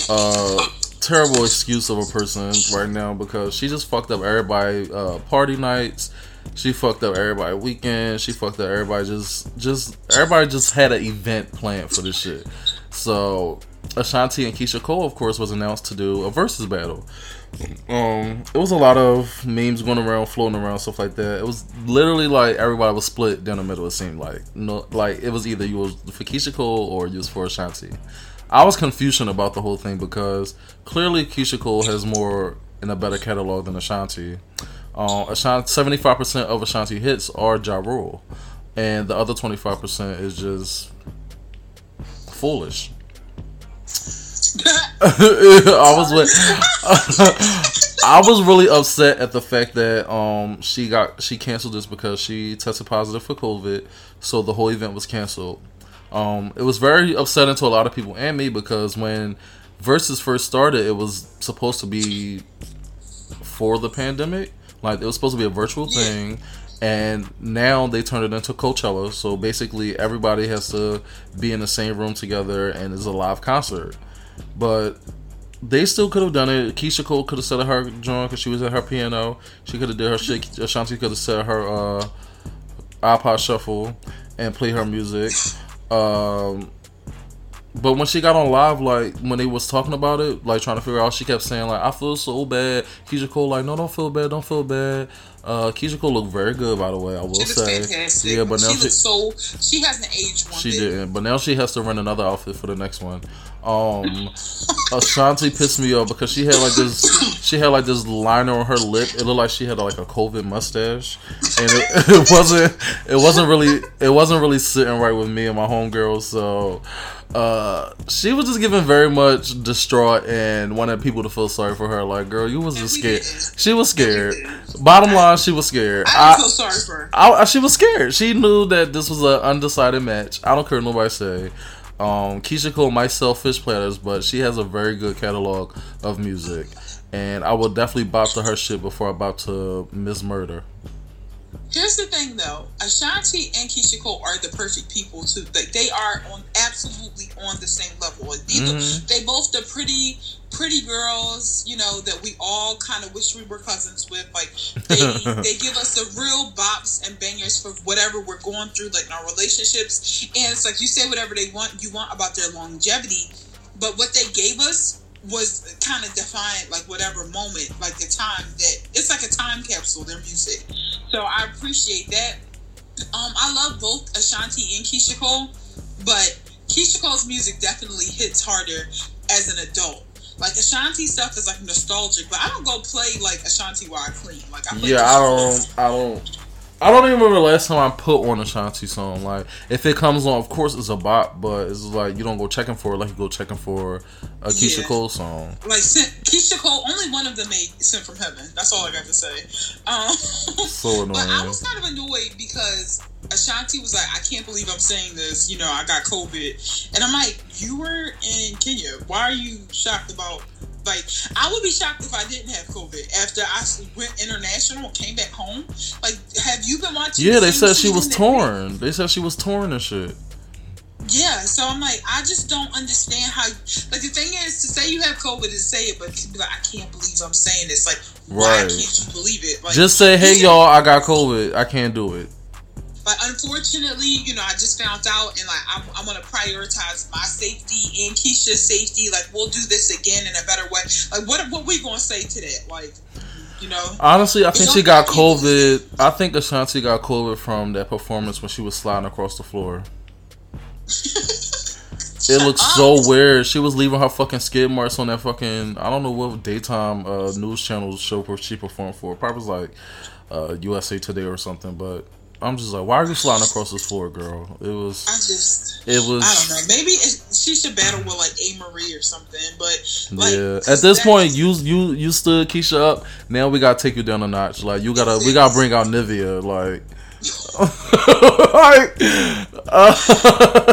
uh terrible excuse of a person right now because she just fucked up everybody uh party nights. She fucked up everybody weekend. She fucked up everybody just just everybody just had an event planned for this shit. So Ashanti and Keyshia Cole, of course, was announced to do a Verzuz battle. Um, it was a lot of memes going around, floating around, stuff like that. It was literally like everybody was split down the middle. It seemed like no, like it was either you was for Keyshia Cole or you was for Ashanti. I was confusion about the whole thing because clearly Keyshia Cole has more and a better catalog than Ashanti. Uh, Ashanti, seventy five percent of Ashanti hits are Ja Rule, and the other twenty five percent is just foolish. I was with. I was really upset at the fact that um she got she canceled this because she tested positive for COVID, so the whole event was canceled. Um, it was very upsetting to a lot of people and me because when Verzuz first started, it was supposed to be for the pandemic, like it was supposed to be a virtual Yeah. thing, and now they turned it into Coachella. So basically, everybody has to be in the same room together and it's a live concert. But they still could have done it. Keyshia Cole could have set her joint because she was at her piano. She could have did her shit. Ashanti could have set her uh, iPod shuffle and play her music. Um, but when she got on live, like when they was talking about it, like trying to figure out, she kept saying like, "I feel so bad." Cole like, "No, don't feel bad, don't feel bad." Uh, Cole looked very good, by the way. I will She say, fantastic. yeah, but now she she, looks so. She hasn't aged one she bit. didn't. But now she has to run another outfit for the next one. Um, Ashanti pissed me off because she had like this. She had like this liner on her lip. It looked like she had like a COVID mustache, and it, it wasn't. It wasn't really. It wasn't really sitting right with me and my homegirls. So, uh, she was just giving very much distraught and wanted people to feel sorry for her. Like, girl, you was just scared. She was scared. And we didn't. Bottom line, she was scared. I I, feel sorry for her. I, she was scared. She knew that this was an undecided match. I don't care what nobody say. Um, Keyshia Cole might sell fish platters, but she has a very good catalog of music, and I will definitely bop to her shit before I bop to Miss Murder. Here's the thing, though. Ashanti and Keyshia Cole are the perfect people too. Like they are on absolutely on the same level. Mhm. They both the pretty, pretty girls. You know that we all kind of wish we were cousins with. Like they they give us the real bops and bangers for whatever we're going through, like in our relationships. And it's like you say whatever they want you want about their longevity, but what they gave us was kind of defined like whatever moment, like the time that it's like a time capsule. Their music. So I appreciate that. Um, I love both Ashanti and Keyshia Cole, but Keyshia Cole's music definitely hits harder as an adult. Like Ashanti stuff is like nostalgic, but I don't go play like Ashanti while I clean. Like I play Yeah, I don't, I don't, I don't even remember the last time I put on a Shanti song. Like, if it comes on, of course it's a bop, but it's like you don't go checking for it like you go checking for a Keyshia Yeah. Cole song. Like Keyshia Cole, only one of them made "Sent from Heaven." That's all I got to say. Um, So But I was kind of annoyed because Ashanti was like, I can't believe I'm saying this. You know, I got COVID. And I'm like, you were in Kenya. Why are you shocked about. Like, I would be shocked if I didn't have COVID after I went international and came back home. Like, have you been watching? Yeah, the they said she was torn. They said she was torn and shit. Yeah, so I'm like, I just don't understand how. Like, the thing is, to say you have COVID is say it, but to be like, I can't believe I'm saying this. Like, why Right. can't you believe it? Like, Just say, hey y'all, I got COVID. I can't do it. But unfortunately, you know, I just found out, and like I'm, I'm gonna prioritize my safety and Keyshia's safety. Like we'll do this again in a better way. Like what what we gonna say to that? Like, you know, Honestly, I think she got I can't believe COVID. I think Ashanti got COVID from that performance when she was sliding across the floor. It looks so weird. She was leaving her fucking skid marks on that fucking I don't know what daytime uh, news channel show she performed for. Probably was like uh, USA Today or something. But I'm just like, why are you sliding across this floor, girl? It was I just it was. I don't know. Maybe it, she should battle with like Amerie or something. But like, yeah. At this point, you you you stood Keyshia up. Now we gotta take you down a notch. Like you gotta we gotta bring out Nivea. Like. like, uh,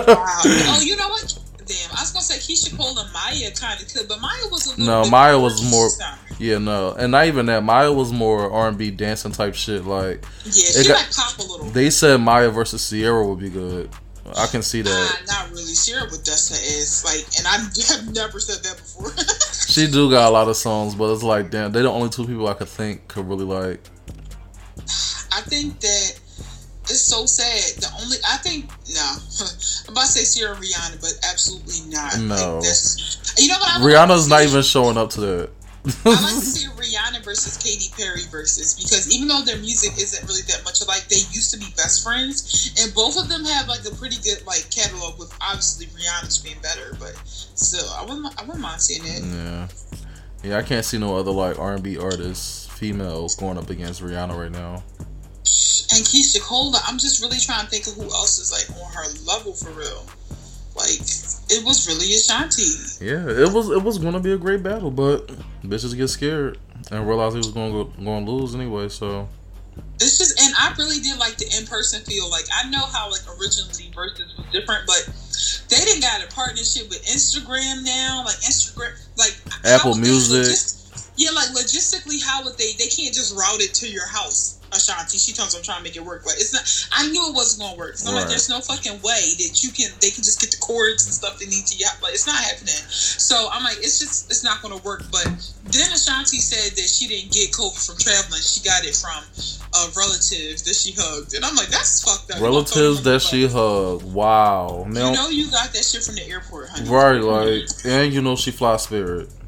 Wow. Oh, you know what? Damn, I was gonna say Keyshia Cole and Mya kind of could, but Mya was a little No, bit Mya was more- time. Yeah, no, and not even that. Mya was more R and B dancing type shit. Like Yeah, she got- like pop a little. they said, Mya versus Ciara would be good. I can see that. Nah, not really. Ciara would dust is. Like, and I have never said that before. She do got a lot of songs, but it's like, damn, they're the only two people I could think could really like. I think that it's so sad. The only I think no, I'm about to say Ciara Rihanna, but absolutely not. No. like, you know what? I would Rihanna's not even showing up to that. I like to see Rihanna versus Katy Perry versus because even though their music isn't really that much alike, they used to be best friends, and both of them have like a pretty good like catalog. With obviously Rihanna's being better, but still, I wouldn't I wouldn't mind seeing it. yeah, yeah, I can't see no other like R and B artists, females, going up against Rihanna right now. And Keyshia Cole, I'm just really trying to think of who else is like on her level for real. Like it was really Ashanti. Yeah, it was it was gonna be a great battle, but bitches get scared and realize he was gonna go, going to lose anyway. So It's just, and I really did like the in person feel. Like I know how like originally Verzuz was different, but they didn't got a partnership with Instagram now. Like Instagram, like Apple Music. yeah, like logistically, how would they? They can't just route it to your house. Ashanti. She tells I'm trying to make it work, but it's not. I knew it wasn't gonna work. So I'm like, there's no fucking way that you can. They can just get the chords and stuff they need to. Yeah, but it's not happening. So I'm like, it's just it's not gonna work. But then Ashanti said that she didn't get COVID from traveling. She got it from a relative that she hugged, and I'm like, that's fucked up. You gonna throw Relatives that she hugged. Wow. You know you got that shit from the airport, honey. right, like, and you know she fly Spirit.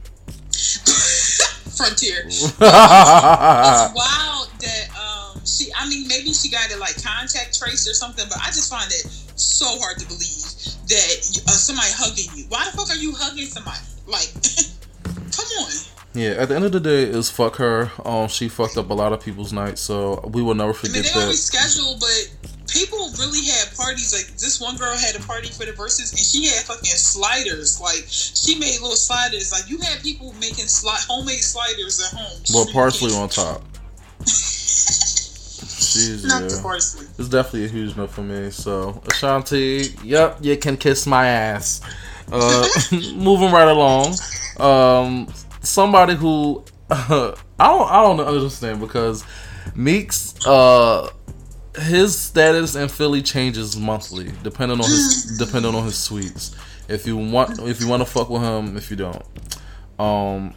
Frontier. It's wild that she I mean maybe she got it like contact trace or something, but I just find it so hard to believe that uh, somebody hugging you. Why the fuck are you hugging somebody? Like, come on. Yeah, at the end of the day, is fuck her. Um, she fucked up a lot of people's nights, so we will never I mean, forget they that. always schedule, but people really had parties. Like this one girl had a party for the Verzuz, and she had fucking sliders. Like she made little sliders. Like you had people making sli- homemade sliders at home. Well, parsley on top. Jeez, Not the yeah. It's definitely a huge no for me. So Ashanti, yep, you can kiss my ass. Uh, moving right along. Um, somebody who I don't I don't understand because Meeks uh his status in Philly changes monthly depending on his depending on his tweets. If you want if you want to fuck with him, if you don't. Um,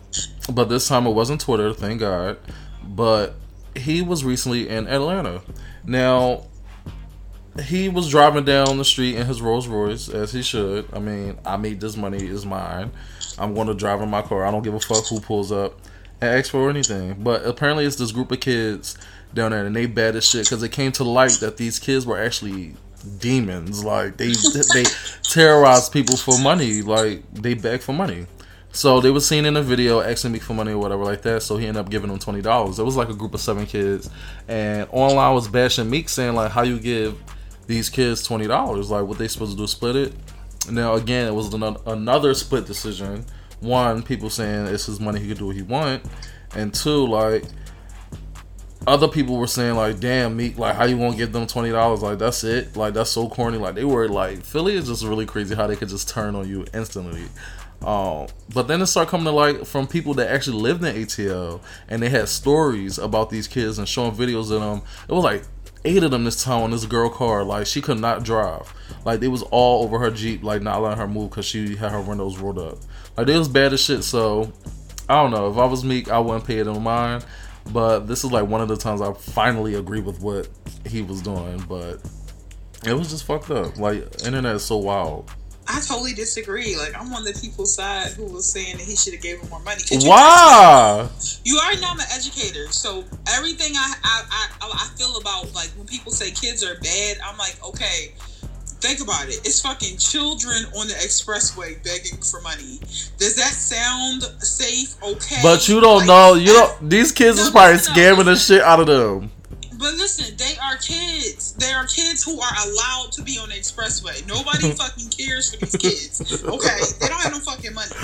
but this time it wasn't Twitter, thank God. But he was recently in Atlanta. Now he was driving down the street in his Rolls Royce as he should. I mean, I made this money is mine. I'm going to drive in my car. I don't give a fuck who pulls up and asks for anything. But apparently, it's this group of kids down there, and they bad as shit because it came to light that these kids were actually demons. Like they they terrorize people for money. Like they beg for money. So they were seen in a video asking me for money or whatever like that. So he ended up giving them twenty dollars. It was like a group of seven kids, and online was bashing Meek saying like, "How you give these kids twenty dollars? Like, what they supposed to do? Split it?" Now again, it was ano- another split decision. One, people saying it's his money, he could do what he want, and two, like other people were saying like, "Damn, Meek, like how you gonna give them twenty dollars? Like that's it? Like that's so corny." Like they were like, Philly is just really crazy how they could just turn on you instantly. Um, but then it started coming to light from people that actually lived in ATL and they had stories about these kids and showing videos of them. It was like eight of them this time on this girl car. Like she could not drive. Like it was all over her Jeep, like not letting her move because she had her windows rolled up. Like they was bad as shit. So I don't know. If I was Meek, I wouldn't pay it on mine. But this is like one of the times I finally agree with what he was doing. But it was just fucked up. Like internet is so wild. I totally disagree. Like I'm on the people's side who was saying that he should have gave him more money. 'Cause you Why? You already know I'm an educator, so everything I, I I I feel about like when people say kids are bad, I'm like, okay, think about it. It's fucking children on the expressway begging for money. Does that sound safe? Okay, But you don't Like, know. You don't. These kids is No, probably no, no, scamming the listen. shit out of them. But listen, they are kids. They are kids who are allowed to be on the expressway. Nobody fucking cares for these kids. Okay, they don't have no fucking money.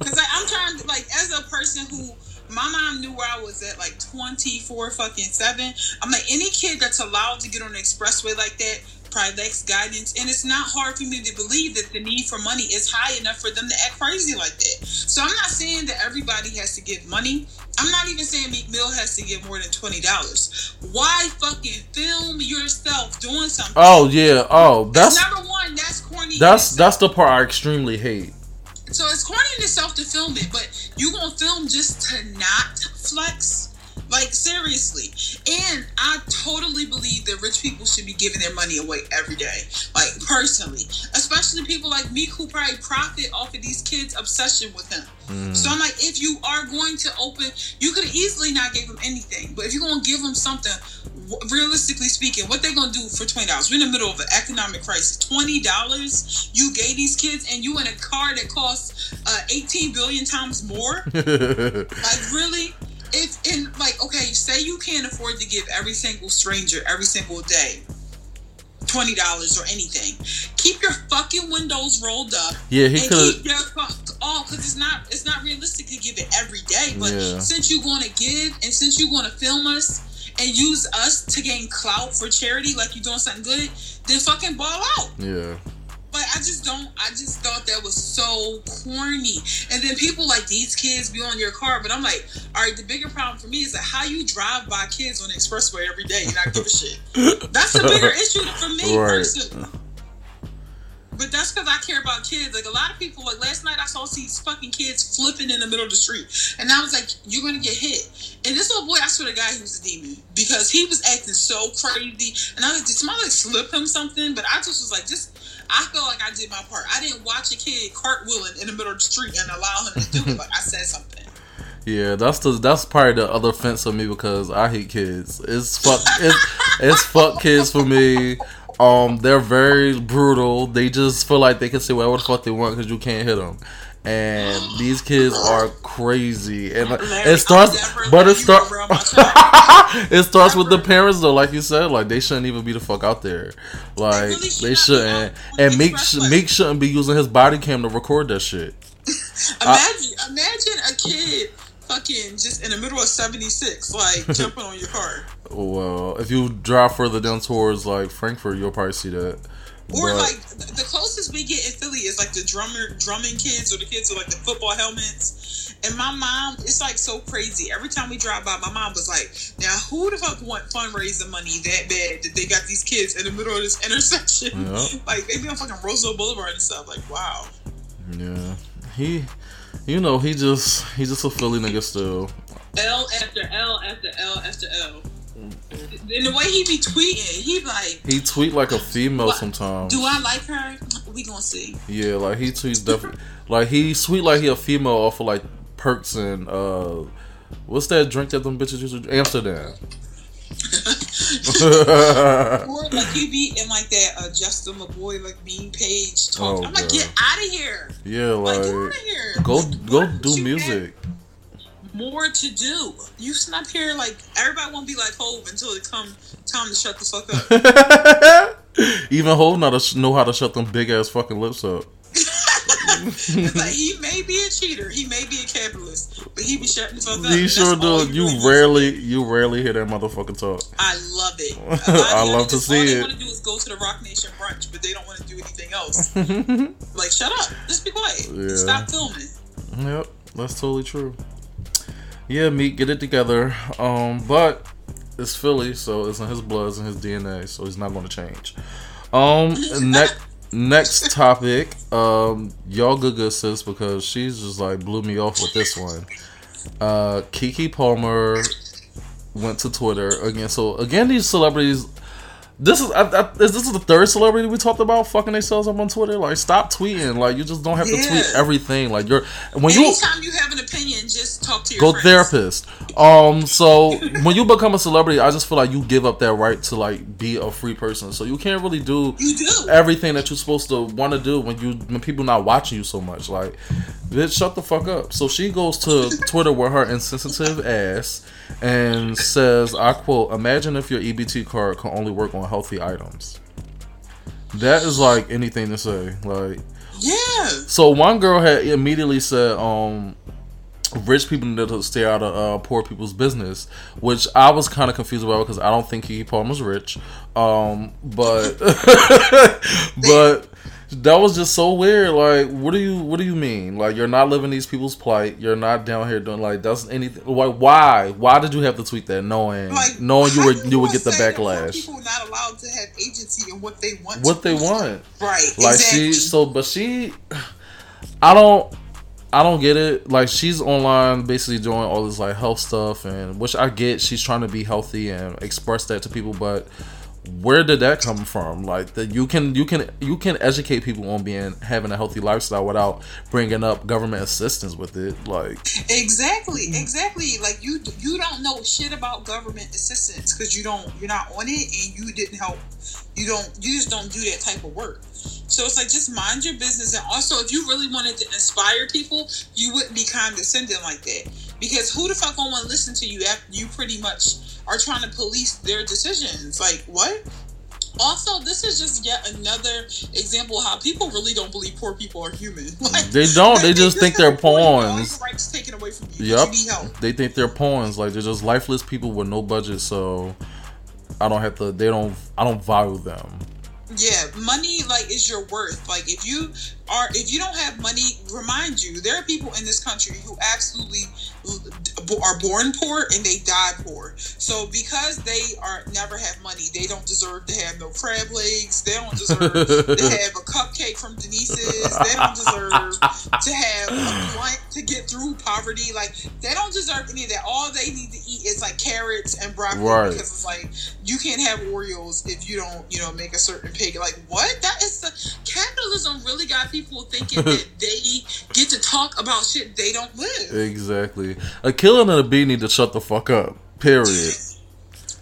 Cause like, I'm trying to like as a person who my mom knew where I was at like 24 fucking seven. I'm like any kid that's allowed to get on the expressway like that probably guidance, and it's not hard for me to believe that the need for money is high enough for them to act crazy like that. So I'm not saying that everybody has to give money. I'm not even saying Meek Mill has to give more than twenty dollars. Why fucking film yourself doing something? Oh yeah. Oh, that's number one. That's corny. that's that's the part I extremely hate. So it's corny in itself to film it, but you gonna film just to not flex? Like seriously. And I totally believe that rich people should be giving their money away every day. Like personally. Especially people like me who probably profit off of these kids' obsession with him. Mm. So I'm like, if you are going to open, you could easily not give them anything, but if you're gonna give them something, realistically speaking, what they're gonna do for twenty dollars? We're in the middle of an economic crisis. Twenty dollars you gave these kids, and you in a car that costs uh, eighteen billion times more. Like really? If in like okay, say you can't afford to give every single stranger every single day twenty dollars or anything. Keep your fucking windows rolled up yeah, he could. all because it's not it's not realistic to give it every day. But Yeah. since you're going to give and since you're going to film us and use us to gain clout for charity, like you're doing something good, then fucking ball out. Yeah. But I just don't. I just thought that was so corny. And then people like these kids be on your car, but I'm like, all right. The bigger problem for me is that how you drive by kids on the expressway every day and not give a shit. That's the bigger issue for me Right. personally. But that's because I care about kids. Like a lot of people, like last night I saw these fucking kids flipping in the middle of the street, and I was like, "You're gonna get hit." And this little boy, I swear to God, he was a demon because he was acting so crazy. And I was like, "Did somebody like slip him something?" But I just was like, "Just." I felt like I did my part. I didn't watch a kid cartwheeling in the middle of the street and allow him to do it, but I said something. Yeah, that's the that's part of the other fence of me because I hate kids. It's fuck it's, it's fuck kids for me. Um, they're very brutal. They just feel like they can say whatever the fuck they want because you can't hit them. And these kids are crazy, and Larry, it starts, but it starts. around my child. it starts with the parents though, like you said, like they shouldn't even be the fuck out there. Like really should they shouldn't, and Meek. Meek shouldn't be using his body cam to record that shit. Imagine, imagine a kid fucking just in the middle of 76, like jumping on your car. Well, if you drive further down towards like Frankford, you'll probably see that. Or But- like the closest we get in Philly is like the drummer drumming kids or the kids with like the football helmets. And my mom, it's like so crazy. Every time we drive by, my mom was like, "Now who the fuck want fundraising money that bad that they got these kids in the middle of this intersection? Yeah. like they be on fucking Roosevelt Boulevard and stuff. Like wow, Yeah, he, you know, he just he's just a Philly nigga still. L after L after L after L. And the way he be tweeting, he like, He tweet like a female What? sometimes. "Do I like her? We gonna see." Yeah, like he tweets definitely like he sweet like he a female off of like perks and uh, what's that drink that them bitches used to Amsterdam. Or like he be in like that uh, Justin Laboy like mean page talk. Oh, I'm like, get out of here. yeah, Like, get out of here. go Like, go do music. have More to do. You up here like everybody won't be like Hov until it come time to shut the fuck up. Even Hov not to know how to shut them big ass fucking lips up. like he may be a cheater, he may be a capitalist, but he be shutting the fuck up. He sure do. he You really rarely, do. you rarely hear that motherfucker talk. I love it. A I love to see all they want to do is go to the Roc Nation brunch, but they don't want to do anything else. like, shut up. Just be quiet. Yeah. Stop filming. Yep, that's totally true. Yeah, Meek, get it together. Um, but it's Philly, so it's in his blood, it's in his DNA, so he's not going to change. Um, next next topic. Um, y'all good good sis because she's just like blew me off with this one. Uh, Keke Palmer went to Twitter again. So again, these celebrities. This is I, I, is this is the third celebrity we talked about fucking themselves up on Twitter. Like, stop tweeting. Like, you just don't have to tweet everything. Like, you're when you Anytime you have an opinion, just talk to your go friends. therapist. Um, so when you become a celebrity, I just feel like you give up that right to like be a free person. So you can't really do You do. everything that you're supposed to want to do when you when people not watching you so much. Like, bitch, shut the fuck up. So she goes to Twitter with her insensitive ass and says, "I quote: Imagine if your EBT card can only work on healthy items." That is like anything to say. Like, Yeah. so one girl had immediately said, um, rich people need to stay out of uh, poor people's business, which I was kind of confused about because I don't think Keke Palmer's rich. Um, but but that was just so weird. Like, what do you what do you mean? Like, you're not living these people's plight. You're not down here doing like that's anything. Like, why? Why did you have to tweet that, knowing Like, knowing you were you you would get the say that poor backlash? People not allowed to have agency in what they want. What they want. Right. Like exactly. she so but she I don't I don't get it. Like she's online basically doing all this like health stuff and which I get she's trying to be healthy and express that to people but where did that come from? Like that you can you can you can educate people on being having a healthy lifestyle without bringing up government assistance with it. Like Exactly, exactly. Like you, you don't know shit about government assistance because you don't, you're not on it, and you didn't help. You don't, you just don't do that type of work. So it's like just mind your business. And also, if you really wanted to inspire people, you wouldn't be condescending like that. Because who the fuck gonna want to listen to you after you pretty much are trying to police their decisions? Like what? Also, this is just yet another example of how people really don't believe poor people are human. Like, they don't, they like, just think they're poor, all your pawns. rights taken away from you. Yep. You. They think they're pawns. Like they're just lifeless people with no budget. So I don't have to. They don't. I don't value them. Yeah, money like is your worth. Like if you are if you don't have money, remind you there are people in this country who absolutely are born poor and they die poor. So because they are never have money, they don't deserve to have no crab legs. They don't deserve to have a cupcake from Denise's. They don't deserve to have a blunt to get through poverty. Like they don't deserve any of that. All they need to eat is like carrots and broccoli right. because it's like you can't have Oreos if you don't, you know, make a certain pig. Like what? That is the capitalism really got people thinking that they get to talk about shit they don't live. Exactly. Akeelah and a bee need to shut the fuck up. Period.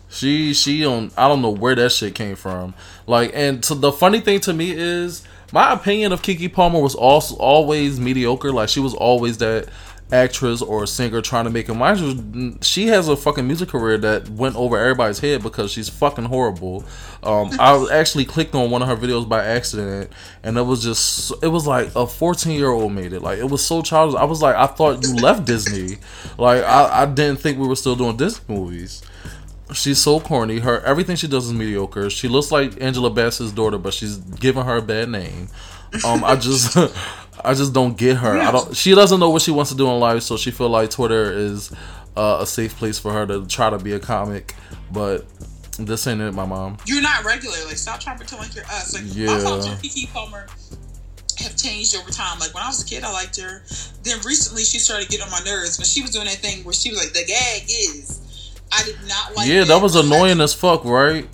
she she on I don't know where that shit came from. Like and to, the funny thing to me is my opinion of Keke Palmer was also always mediocre. Like she was always that actress or singer trying to make it. Mind you, she has a fucking music career that went over everybody's head because she's fucking horrible. Um, I actually clicked on one of her videos by accident, and it was just it was like a 14 year old made it. Like it was so childish. I was like, I thought you left Disney. Like I, I didn't think we were still doing Disney movies. She's so corny. Her everything she does is mediocre. She looks like Angela Bassett's daughter, but she's giving her a bad name. Um, I just, I just don't get her. I don't. She doesn't know what she wants to do in life, so she feel like Twitter is uh, a safe place for her to try to be a comic. But this ain't it, my mom. You're not regular. Like, stop trying to pretend like you're us. Like, yeah. my thoughts on Keke Palmer have changed over time. Like when I was a kid, I liked her. Then recently, she started getting on my nerves when she was doing that thing where she was like, "The gag is." I did not like. Yeah, that, that was annoying as fuck, right?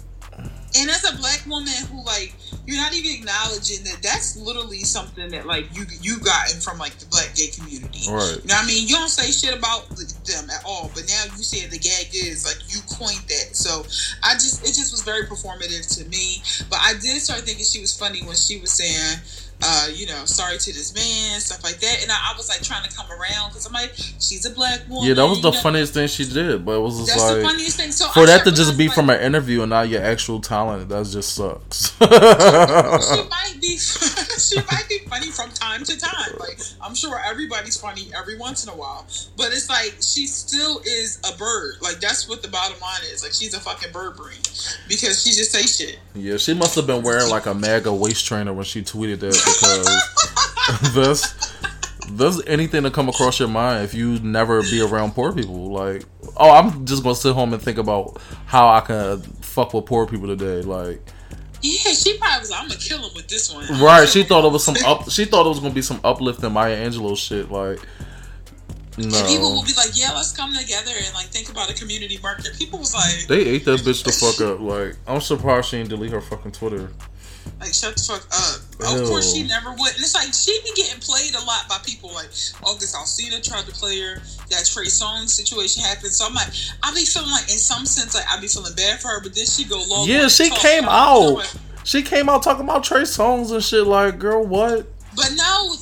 And as a black woman who like you're not even acknowledging that that's literally something that like you you gotten from like the black gay community. Right. You know what I mean? You don't say shit about them at all, but now you say the gag is like you coined that. So I just it just was very performative to me. But I did start thinking she was funny when she was saying uh, you know, sorry to this man, stuff like that. And I, I was like trying to come around because I'm like, she's a black woman. Yeah, that was the know? funniest thing she did. But it was just That's like the funniest thing. So for that to just be like, from an interview and not your actual talent, that just sucks. she might be, she might be funny from time to time. Like I'm sure everybody's funny every once in a while, but it's like she still is a bird. Like that's what the bottom line is. Like she's a fucking bird brain because she just say shit. Yeah, she must have been wearing like a MAGA waist trainer when she tweeted that because this does anything to come across your mind if you never be around poor people. Like, oh, I'm just gonna sit home and think about how I can fuck with poor people today. Like, yeah, she probably was. I'm gonna kill him with this one. right? She thought it was some up. She thought it was gonna be some uplifting Maya Angelou shit. Like, no. And people will be like, "Yeah, let's come together and like think about a community market." People was like, "They ate that bitch the fuck up." Like, I'm surprised she didn't delete her fucking Twitter. Like, shut the fuck up. Ew. Of course, she never would. And it's like she be getting played a lot by people. Like August Alsina tried to play her. That Trey Songz situation happened. So I'm like, I be feeling like, in some sense, like I be feeling bad for her. But then she go low. Yeah, she came out. She came out talking about Trey Songz and shit. Like, girl, what? But no,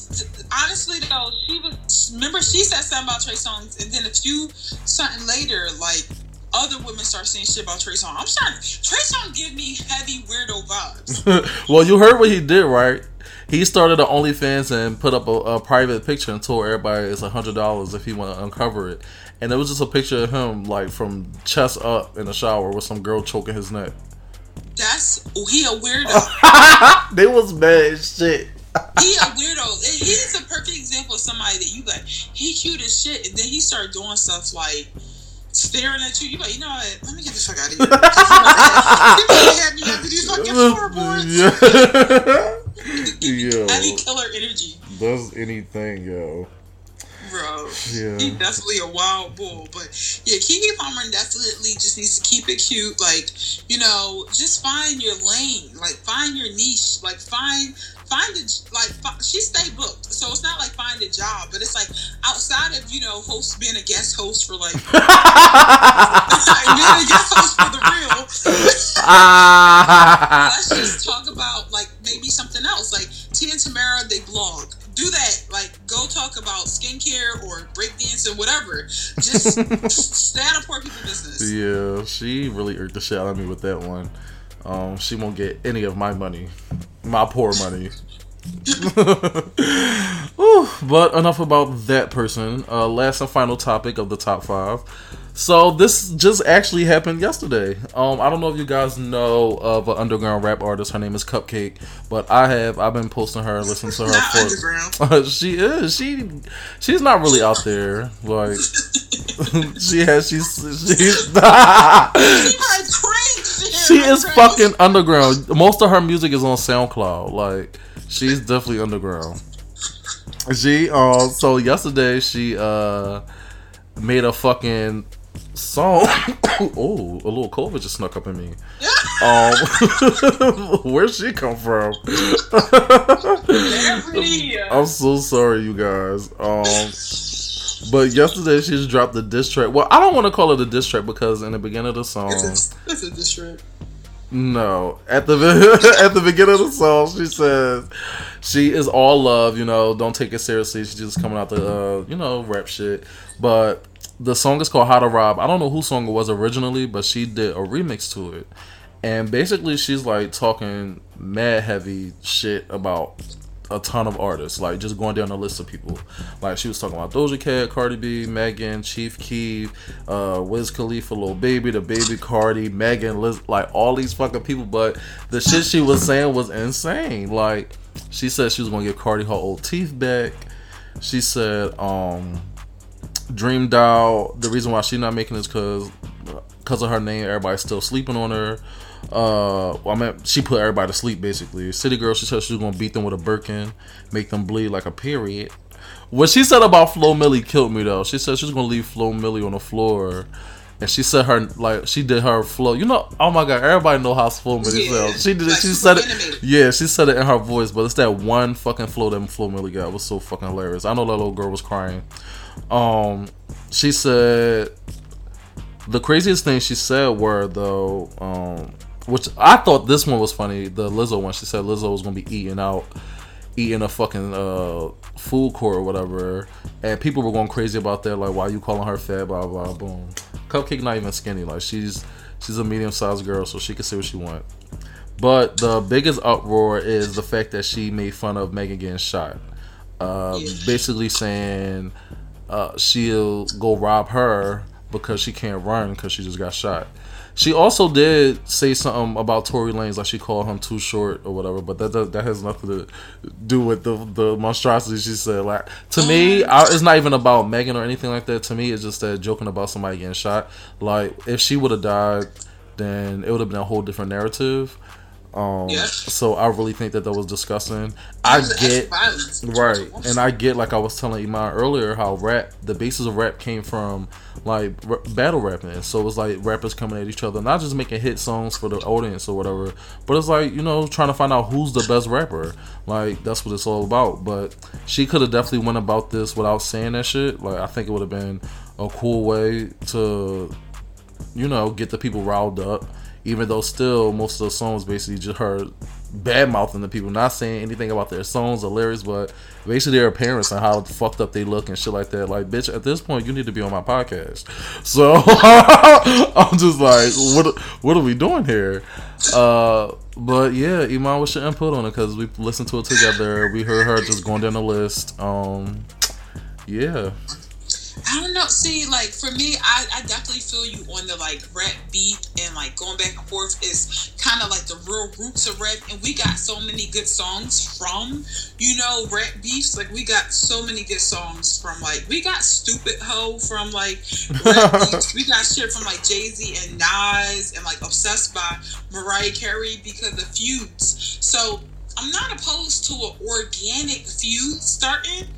honestly though, she was. Remember, she said something about Trey Songz, and then a few something later, like other women start saying shit about Trey Songz. I'm starting. Trey Songz give me heavy weirdo vibes. well, you heard what he did, right? He started the OnlyFans and put up a, a private picture and told everybody it's a hundred dollars if he want to uncover it. And it was just a picture of him like from chest up in the shower with some girl choking his neck. That's oh, he a weirdo. they was bad shit. he a weirdo. He's a perfect example of somebody that you like. He cute as shit, and then he started doing stuff like staring at you. You like, you know what? Let me get the fuck out of here. you had me after these fucking floorboards. yo, any killer energy. Does anything, yo. Bro, yeah. he's definitely a wild bull. But yeah, Keke Palmer definitely just needs to keep it cute. Like, you know, just find your lane. Like, find your niche. Like, find find a like she stay booked, so it's not like find a job, but it's like outside of you know host being a guest host for like being a guest host for the real. Ah. let's just talk about like maybe something else. Like Tia and Tamera, they blog. Do that. Like go talk about skincare or breakdancing, whatever. Just stay out of poor people business. Yeah, she really irked the shit out of me with that one. Um, she won't get any of my money, my poor money. Ooh, but enough about that person. Uh, last and final topic of the top five. So this just actually happened yesterday. Um, I don't know if you guys know of an underground rap artist. Her name is CupcakKe, but I have I've been posting her and listening to her Not for. underground. she is she she's not really out there. Like she has she's she's She might cringe. she is fucking underground. Most of her music is on SoundCloud. Like she's definitely underground. She uh so yesterday she uh made a fucking song. oh, a little COVID just snuck up in me. Um, where'd she come from? I'm so sorry, you guys. Um, but yesterday she just dropped the diss track. Well, I don't want to call it a diss track because in the beginning of the song, It's a, it's a district. No, at the at the beginning of the song, she says she is all love. You know, don't take it seriously. She's just coming out the uh, you know rap shit. But the song is called "How to Rob." I don't know whose song it was originally, but she did a remix to it. And basically, she's like talking mad heavy shit about a ton of artists, like just going down the list of people. Like she was talking about Doja Cat, Cardi B, Megan, Chief Keef, uh, Wiz Khalifa, Lil Baby, the Baby Cardi, Megan, Liz, like all these fucking people. But the shit she was saying was insane. Like she said she was gonna give Cardi her old teeth back. She said, um, DreamDoll. The reason why she's not making this because because of her name, everybody's still sleeping on her. Uh, well, I mean, she put everybody to sleep basically. City Girl, she said she was gonna beat them with a Birkin, make them bleed like a period. What she said about Flo Milli killed me though. She said she was gonna leave Flo Milli on the floor, and she said her like she did her flow. You know, oh my god, everybody know how Flo Milli Yeah, sounds. She did it. She said it. Yeah, she said it in her voice, but it's that one fucking flow that Flo Milli got. It was so fucking hilarious. I know that little girl was crying. Um, she said the craziest thing she said were though, um, which I thought this one was funny. The Lizzo one. She said Lizzo was gonna be eating out, eating a fucking uh, food court or whatever, and people were going crazy about that. Like, why you calling her fat? Blah blah boom. CupcakKe not even skinny. Like she's she's a medium sized girl, so she can say what she want. But the biggest uproar is the fact that she made fun of Megan getting shot. Uh, Basically saying uh, she'll go rob her because she can't run because she just got shot. She also did say something about Tory Lanez, like she called him too short or whatever, but that does, that has nothing to do with the the monstrosity she said. Like to me, mm. I, it's not even about Megan or anything like that. To me, it's just that joking about somebody getting shot. Like if she would have died, then it would have been a whole different narrative. Um, Yeah. So I really think that that was disgusting. I It was an act of get. Right, and I get like I was telling Iman earlier how rap, the basis of rap came from like r- battle rapping. So it was like rappers coming at each other, not just making hit songs for the audience or whatever, but it's like you know trying to find out who's the best rapper. Like that's what it's all about. But she could have definitely went about this without saying that shit. Like I think it would have been a cool way to, you know, get the people riled up. Even though still most of the songs basically just her bad mouthing the people, not saying anything about their songs or lyrics, but basically their appearance and how fucked up they look and shit like that. Like, bitch, at this point, you need to be on my podcast. So I'm just like, what? What are we doing here? Uh, but yeah, Iman, what's your input on it? Because we listened to it together. We heard her just going down the list. Um, yeah. I don't know. See, like for me, I, I definitely feel you on the like rap beat and like going back and forth is kind of like the real roots of rap. And we got so many good songs from, you know, rap beefs. Like we got so many good songs from like we got Stupid Ho from like. We got shit from like Jay Z and Nas and like Obsessed by Mariah Carey because of feuds. So I'm not opposed to an organic feud starting.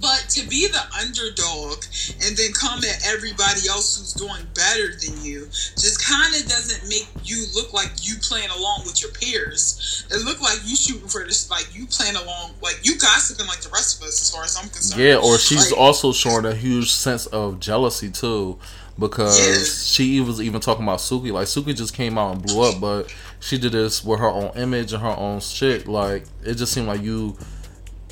But to be the underdog and then come at everybody else who's doing better than you just kind of doesn't make you look like you playing along with your peers. It look like you shooting for this, like you playing along, like you gossiping like the rest of us, as far as I'm concerned. Yeah, or she's Like, also showing a huge sense of jealousy too, because Yeah. she was even talking about Suki. Like Suki just came out and blew up, but she did this with her own image and her own shit. Like it just seemed like you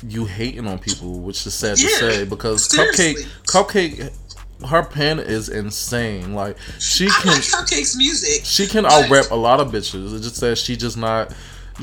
you hating on people, which is sad to say because seriously. CupcakKe, CupcakKe, her pen is insane. Like she I can like CupcakKe's music. she can out rap a lot of bitches. It just that she just not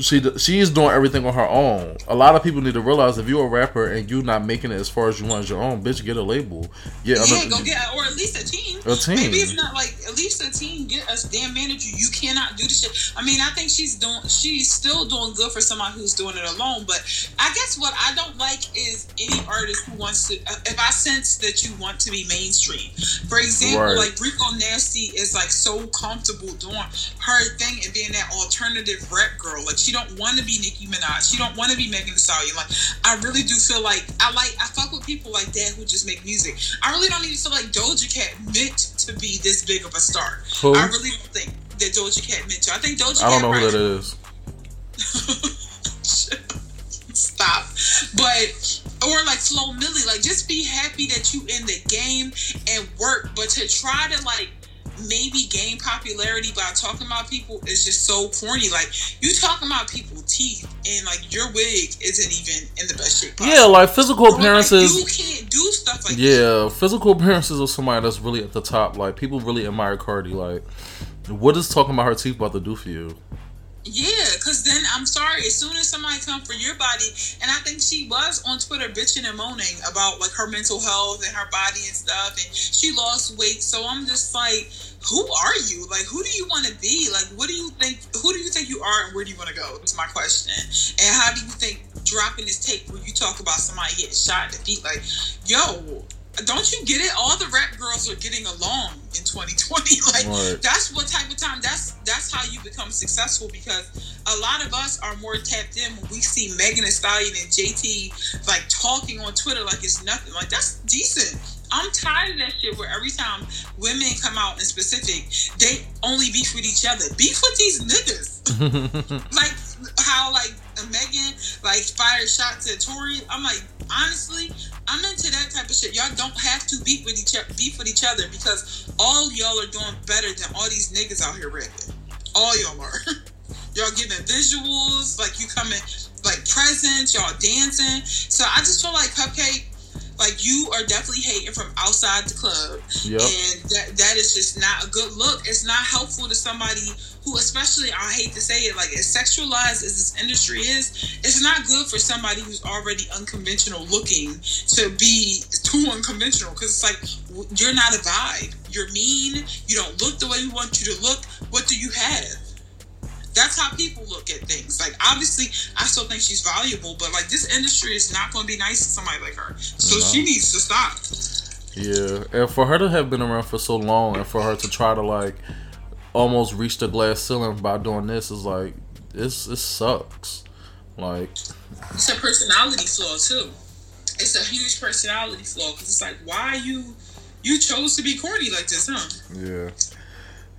she she's doing everything on her own. A lot of people need to realize if you're a rapper and you're not making it as far as you want as your own, bitch, get a label. Yeah, yeah, go get or at least a team. A team. Maybe it's not like at least a team. Get a damn manager. You cannot do the shit. I mean, I think she's doing. She's still doing good for somebody who's doing it alone. But I guess what I don't like is any artist who wants to. Uh, if I sense that you want to be mainstream, for example, right. like Rico Nasty is like so comfortable doing her thing and being that alternative rap girl. Like she don't want to be Nicki Minaj. She don't want to be Megan Thee Stallion. Like I really do feel like I like I fuck with people like that who just make music. I really don't need to feel like Doja Cat meant to be this big of a star. Who? I really don't think that Doja Cat meant to. I think Doja. I don't know who that is. Stop. But or like Flo Milli, like just be happy that you in the game and work. But to try to like maybe gain popularity by talking about people is just so corny. Like you talking about people teeth and like your wig isn't even in the best shape. Possible. Yeah, like physical appearances. Like, you can't do stuff like yeah, that. physical appearances of somebody that's really at the top. Like people really admire Cardi. Like, what is talking about her teeth about to do for you? Yeah, because then I'm sorry, as soon as somebody come for your body, and I think she was on Twitter bitching and moaning about like her mental health and her body and stuff, and she lost weight. So I'm just like, who are you? Like, who do you want to be? Like, what do you think? Who do you think you are, and where do you want to go? Is my question. And how do you think dropping this tape where you talk about somebody getting shot in the feet? Like, yo, don't you get it? All the rap girls are getting along in 2020. Like right. that's what type of time. That's that's how you become successful because a lot of us are more tapped in when we see Megan Thee Stallion and JT like talking on Twitter like it's nothing. Like that's decent. I'm tired of that shit where every time women come out in specific, they only beef with each other. Beef with these niggas. like how like Megan like fired shots at Tory. I'm like, honestly, I'm into that type of shit. Y'all don't have to beef with each other, beef with each other because all y'all are doing better than all these niggas out here rapping. All y'all are. y'all giving visuals, like you coming like presents, y'all dancing. So I just feel like CupcakKe like you are definitely hating from outside the club yep. and that that is just not a good look it's not helpful to somebody who especially i hate to say it like as sexualized as this industry is it's not good for somebody who's already unconventional looking to be too unconventional because it's like you're not a vibe you're mean you don't look the way we want you to look what do you have that's how people look at things. Like obviously, I still think she's valuable, but like this industry is not going to be nice to somebody like her. So no. she needs to stop. Yeah, and for her to have been around for so long, and for her to try to like almost reach the glass ceiling by doing this is like it's it sucks. Like it's a personality flaw too. It's a huge personality flaw because it's like why you you chose to be corny like this, huh? Yeah.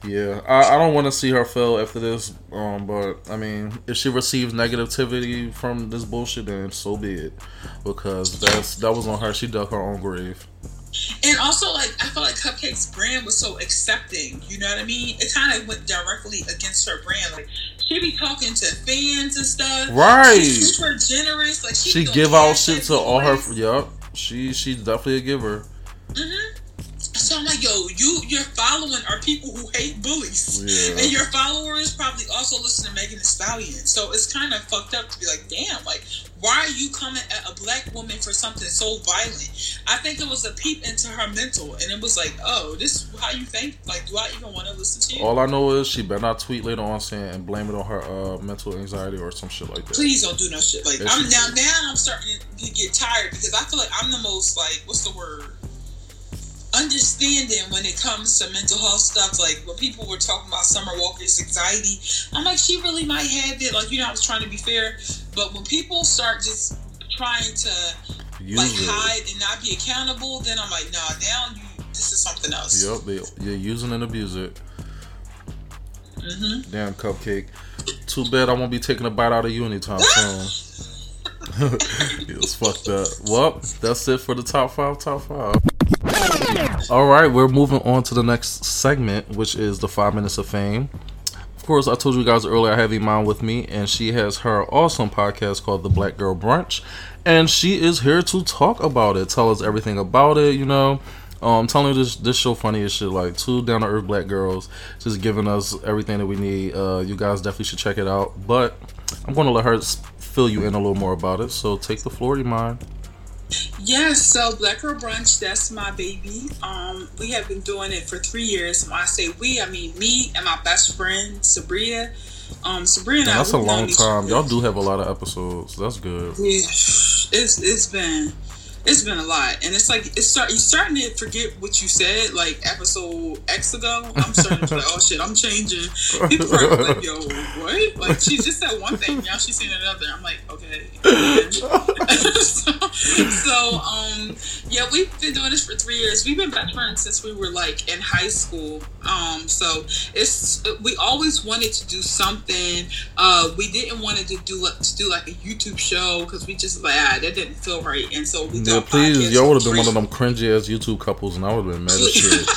Yeah, I, I don't want to see her fail after this. Um, but I mean, if she receives negativity from this bullshit, then so be it, because that's that was on her. She dug her own grave. And also, like I felt like CupcakKe's brand was so accepting. You know what I mean? It kind of went directly against her brand. Like she be talking to fans and stuff. Right. She's super generous. Like she, she give out shit to all her. Yup. She she's definitely a giver. Mhm. So I'm like, yo, you your following are people who hate bullies, yeah. and your followers probably also listen to Megan Thee Stallion. So it's kind of fucked up to be like, damn, like, why are you coming at a black woman for something so violent? I think it was a peep into her mental, and it was like, oh, this is how you think? Like, do I even want to listen to you? All I know is she better not tweet later on saying and blame it on her uh, mental anxiety or some shit like that. Please don't do no shit like. I'm now now I'm starting to get tired because I feel like I'm the most like what's the word understanding when it comes to mental health stuff. Like when people were talking about Summer Walker's anxiety, I'm like, she really might have it. Like, you know, I was trying to be fair. But when people start just trying to Use like it. hide and not be accountable, then I'm like, nah, now you, this is something else. Yep, they, you're using and abuse it. Mm-hmm. Damn CupcakKe. Too bad I won't be taking a bite out of you anytime soon. it was fucked up. Well, that's it for the top five. Top five. All right, we're moving on to the next segment, which is the five minutes of fame. Of course, I told you guys earlier I have Iman with me, and she has her awesome podcast called The Black Girl Brunch, and she is here to talk about it, tell us everything about it. You know, um, telling this this show funny as shit, like two down to earth black girls, just giving us everything that we need. Uh, you guys definitely should check it out. But I'm gonna let her fill you in a little more about it. So take the floor, mind? Yes, so Black Girl Brunch, that's my baby. Um, we have been doing it for three years. When I say we, I mean me and my best friend Sabrina. Um, Sabrina, Man, that's a long time. Y'all do have a lot of episodes. That's good. Yeah, it's it's been it's been a lot, and it's like it's start you starting to forget what you said like episode X ago. I'm starting to be like, oh shit, I'm changing. People are like, yo, what? Like she just said one thing, now she's saying another. I'm like, okay. so, so um yeah, we've been doing this for three years. We've been best friends since we were like in high school. Um, so it's we always wanted to do something. Uh, we didn't want to do like to do like a YouTube show because we just like ah, that didn't feel right, and so we Yeah, please, y'all would have been one of them cringy ass YouTube couples, and I would have been mad as shit.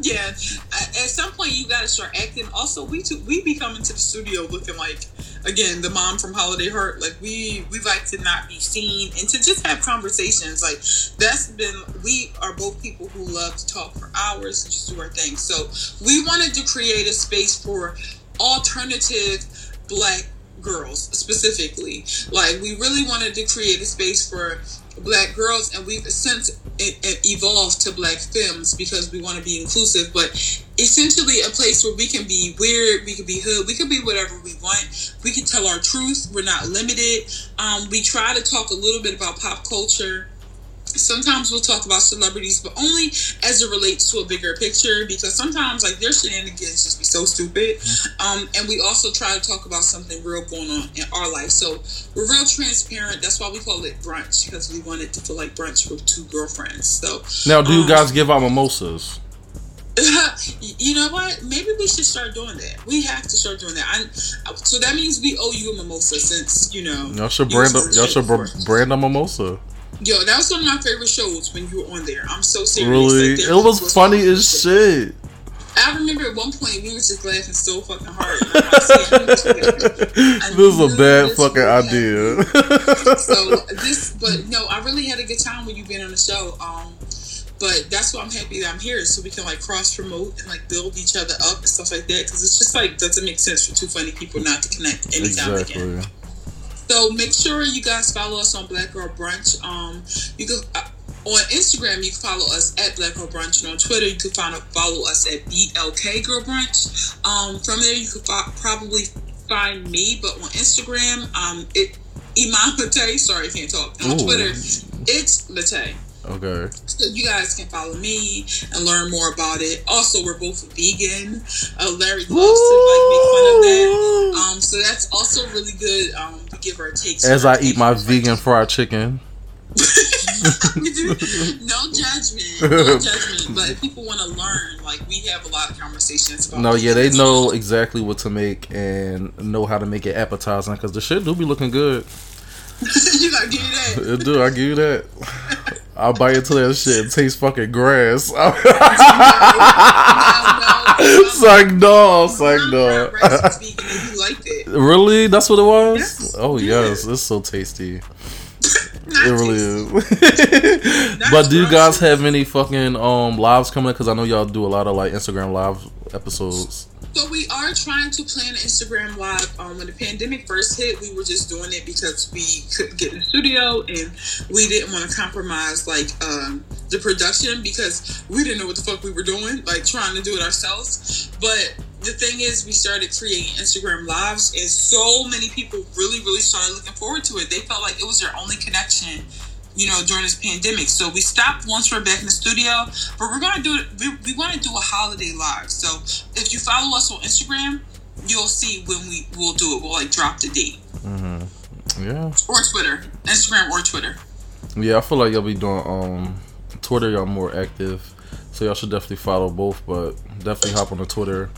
yeah, at some point you got to start acting. Also, we too, we be coming to the studio looking like again the mom from Holiday Heart. Like we we like to not be seen and to just have conversations. Like that's been we are both people who love to talk for hours and just do our thing. So we wanted to create a space for alternative black girls specifically. Like we really wanted to create a space for black girls and we've since evolved to black films because we want to be inclusive but essentially a place where we can be weird we can be hood we can be whatever we want. We can tell our truth we're not limited. Um, we try to talk a little bit about pop culture sometimes we'll talk about celebrities, but only as it relates to a bigger picture because sometimes like their shenanigans just be so stupid. Um, and we also try to talk about something real going on in our life. So we're real transparent. That's why we call it brunch because we wanted to feel like brunch with two girlfriends. So Now, do you Um, guys give out mimosas? you know what? Maybe we should start doing that. We have to start doing that. I, so that means we owe you a mimosa since you know. Y'all should brand a, was on the y'all should brand a mimosa. Yo, that was one of my favorite shows when you were on there. I'm so serious. Really, Like, it was funny as shit. I remember at one point we were just laughing so fucking hard. Like, "See, I knew this would happen." I This is a bad fucking idea. So this, but no, I really had a good time when you've been on the show. Um, but that's why I'm happy that I'm here, so we can like cross promote and like build each other up and stuff like that. Because it's just like doesn't make sense for two funny people not to connect anytime again. So make sure you guys follow us on Black Girl Brunch. Um, you can uh, on Instagram you can follow us at Black Girl Brunch, and on Twitter you can find follow us at BLK Girl Brunch. Um, from there you could fi- probably find me, but on Instagram, um, it Iman Late. Sorry, I can't talk. On Ooh. Twitter, it's Late. Okay. So you guys can follow me and learn more about it. Also, we're both vegan. Uh, Larry loves to like make fun of that. Um, so that's also really good. Um, to give our takes. As I eat my vegan fried chicken. no judgment, no judgment. But if people want to learn, like we have a lot of conversations about. No, yeah, they know exactly what to make and know how to make it appetizing because the shit do be looking good. you gotta give you that. It do, I give you that. I'll bite into that shit. It tastes fucking grass. it's like no, it's like you liked it. really? That's what it was? Yes. Oh Yeah. yes, it's so tasty. It really is. But do you guys have any fucking um lives coming up? Because I know y'all do a lot of like Instagram live episodes. So we are trying to plan Instagram live. Um, when the pandemic first hit, we were just doing it because we couldn't get in the studio and we didn't want to compromise like um, the production because we didn't know what the fuck we were doing, like trying to do it ourselves. But the thing is, we started creating Instagram lives, and so many people really, really started looking forward to it. They felt like it was their only connection you know, during this pandemic. So we stopped once we're back in the studio, but we're gonna do it. We, we want to do a holiday live. So if you follow us on Instagram, you'll see when we will do it. We'll like drop the date Mm-hmm. Yeah, or Twitter, Instagram or Twitter. yeah. I feel like y'all be doing um Twitter. Y'all more active, so y'all should definitely follow both. But definitely hop on the Twitter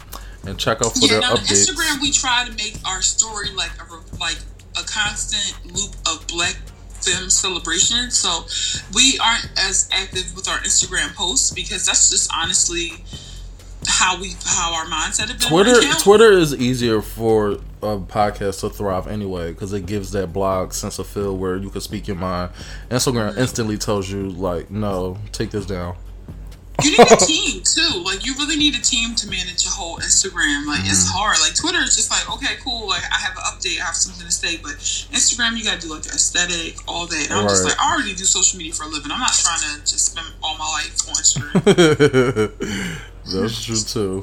and check out for Yeah, their now on updates. Instagram we try to make our story like a like a constant loop of Black film celebration. So we aren't as active with our Instagram posts because that's just honestly how we how our mindset have been. Twitter. Twitter is easier for a podcast to thrive anyway because it gives that blog sense of feel where you can speak your mind. Instagram mm-hmm. instantly tells you like, no, take this down. You need a team too. Like you really need a team to manage your whole Instagram. Like mm-hmm. it's hard. Like Twitter is just like okay, cool. Like I have an update, I have something to say. But Instagram, you gotta do like aesthetic, all that. And I'm right. just like I already do social media for a living. I'm not trying to just spend all my life on Instagram. That's true too.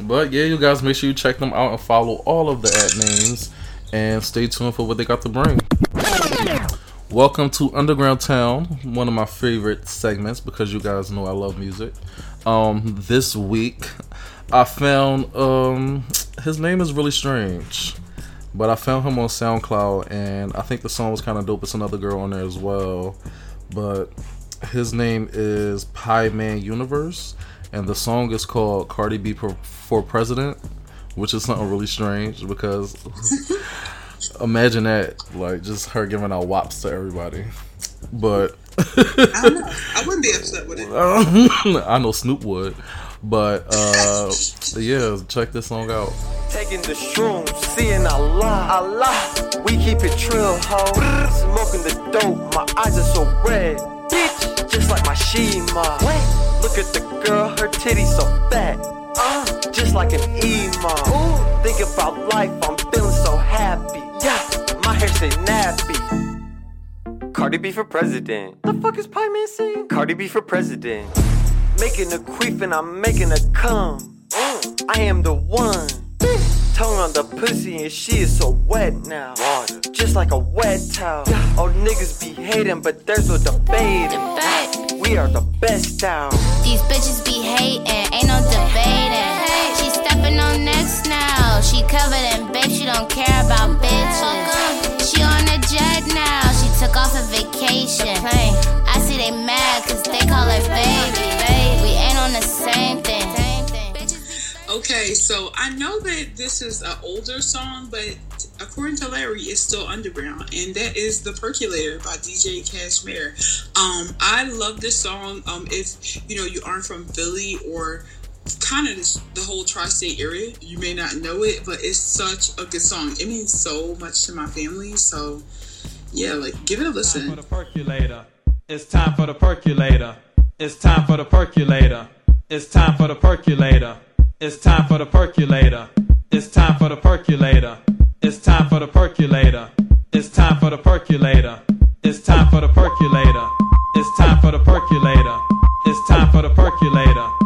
But yeah, you guys make sure you check them out and follow all of the ad names and stay tuned for what they got to bring. Welcome to Underground Town, one of my favorite segments because you guys know I love music. Um, this week I found um, his name is really strange, but I found him on SoundCloud and I think the song was kind of dope. It's another girl on there as well, but his name is Pie Man Universe, and the song is called Cardi B for President, which is something really strange because. Imagine that, like just her giving out wops to everybody. But I, know. I wouldn't be upset with it. I know Snoop would, but uh, yeah, check this song out. Taking the shrooms, seeing Allah, Allah. We keep it trill, ho. Smoking the dope, my eyes are so red, bitch, just like my Shima. Wait, look at the girl, her titties so fat, uh, just like an emo. Ooh, think about life, I'm feeling so happy. Yeah, my hair say nappy. Cardi B for president. The fuck is Pie Man saying? Cardi B for president. Making a queef and I'm making a cum. Mm, I am the one. Tongue on the pussy and she is so wet now. Water. Just like a wet towel. Yeah. Oh niggas be hating, but there's no debating. Debate. We are the best out. These bitches be hating, ain't no debating. She stepping on next now. She covered in babe, she don't care about bitches. She on a jet now. She took off a vacation. I see they mad cause they call her baby. We ain't on the same thing. Okay, so I know that this is an older song, but according to Larry, it's still underground, and that is "The Percolator" by DJ Cajmere. Um, I love this song. Um, if you know you aren't from Philly or kind of the whole tri-state area. You may not know it, but it's such a good song. It means so much to my family. So, yeah, like give it a listen. for the percolator. It's time for the percolator. It's time for the percolator. It's time for the percolator. It's time for the percolator. It's time for the percolator. It's time for the percolator. It's time for the percolator. It's time for the percolator. It's time for the percolator. It's time for the percolator.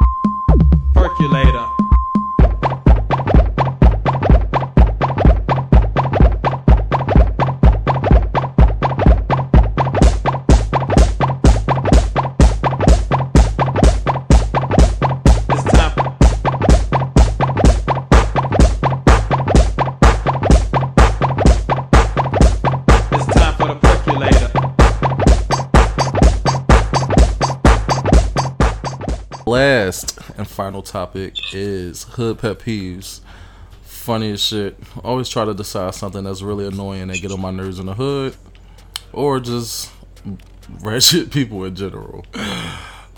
And final topic is hood pet peeves. Funny as shit. Always try to decide something that's really annoying and get on my nerves in the hood, or just wretched people in general.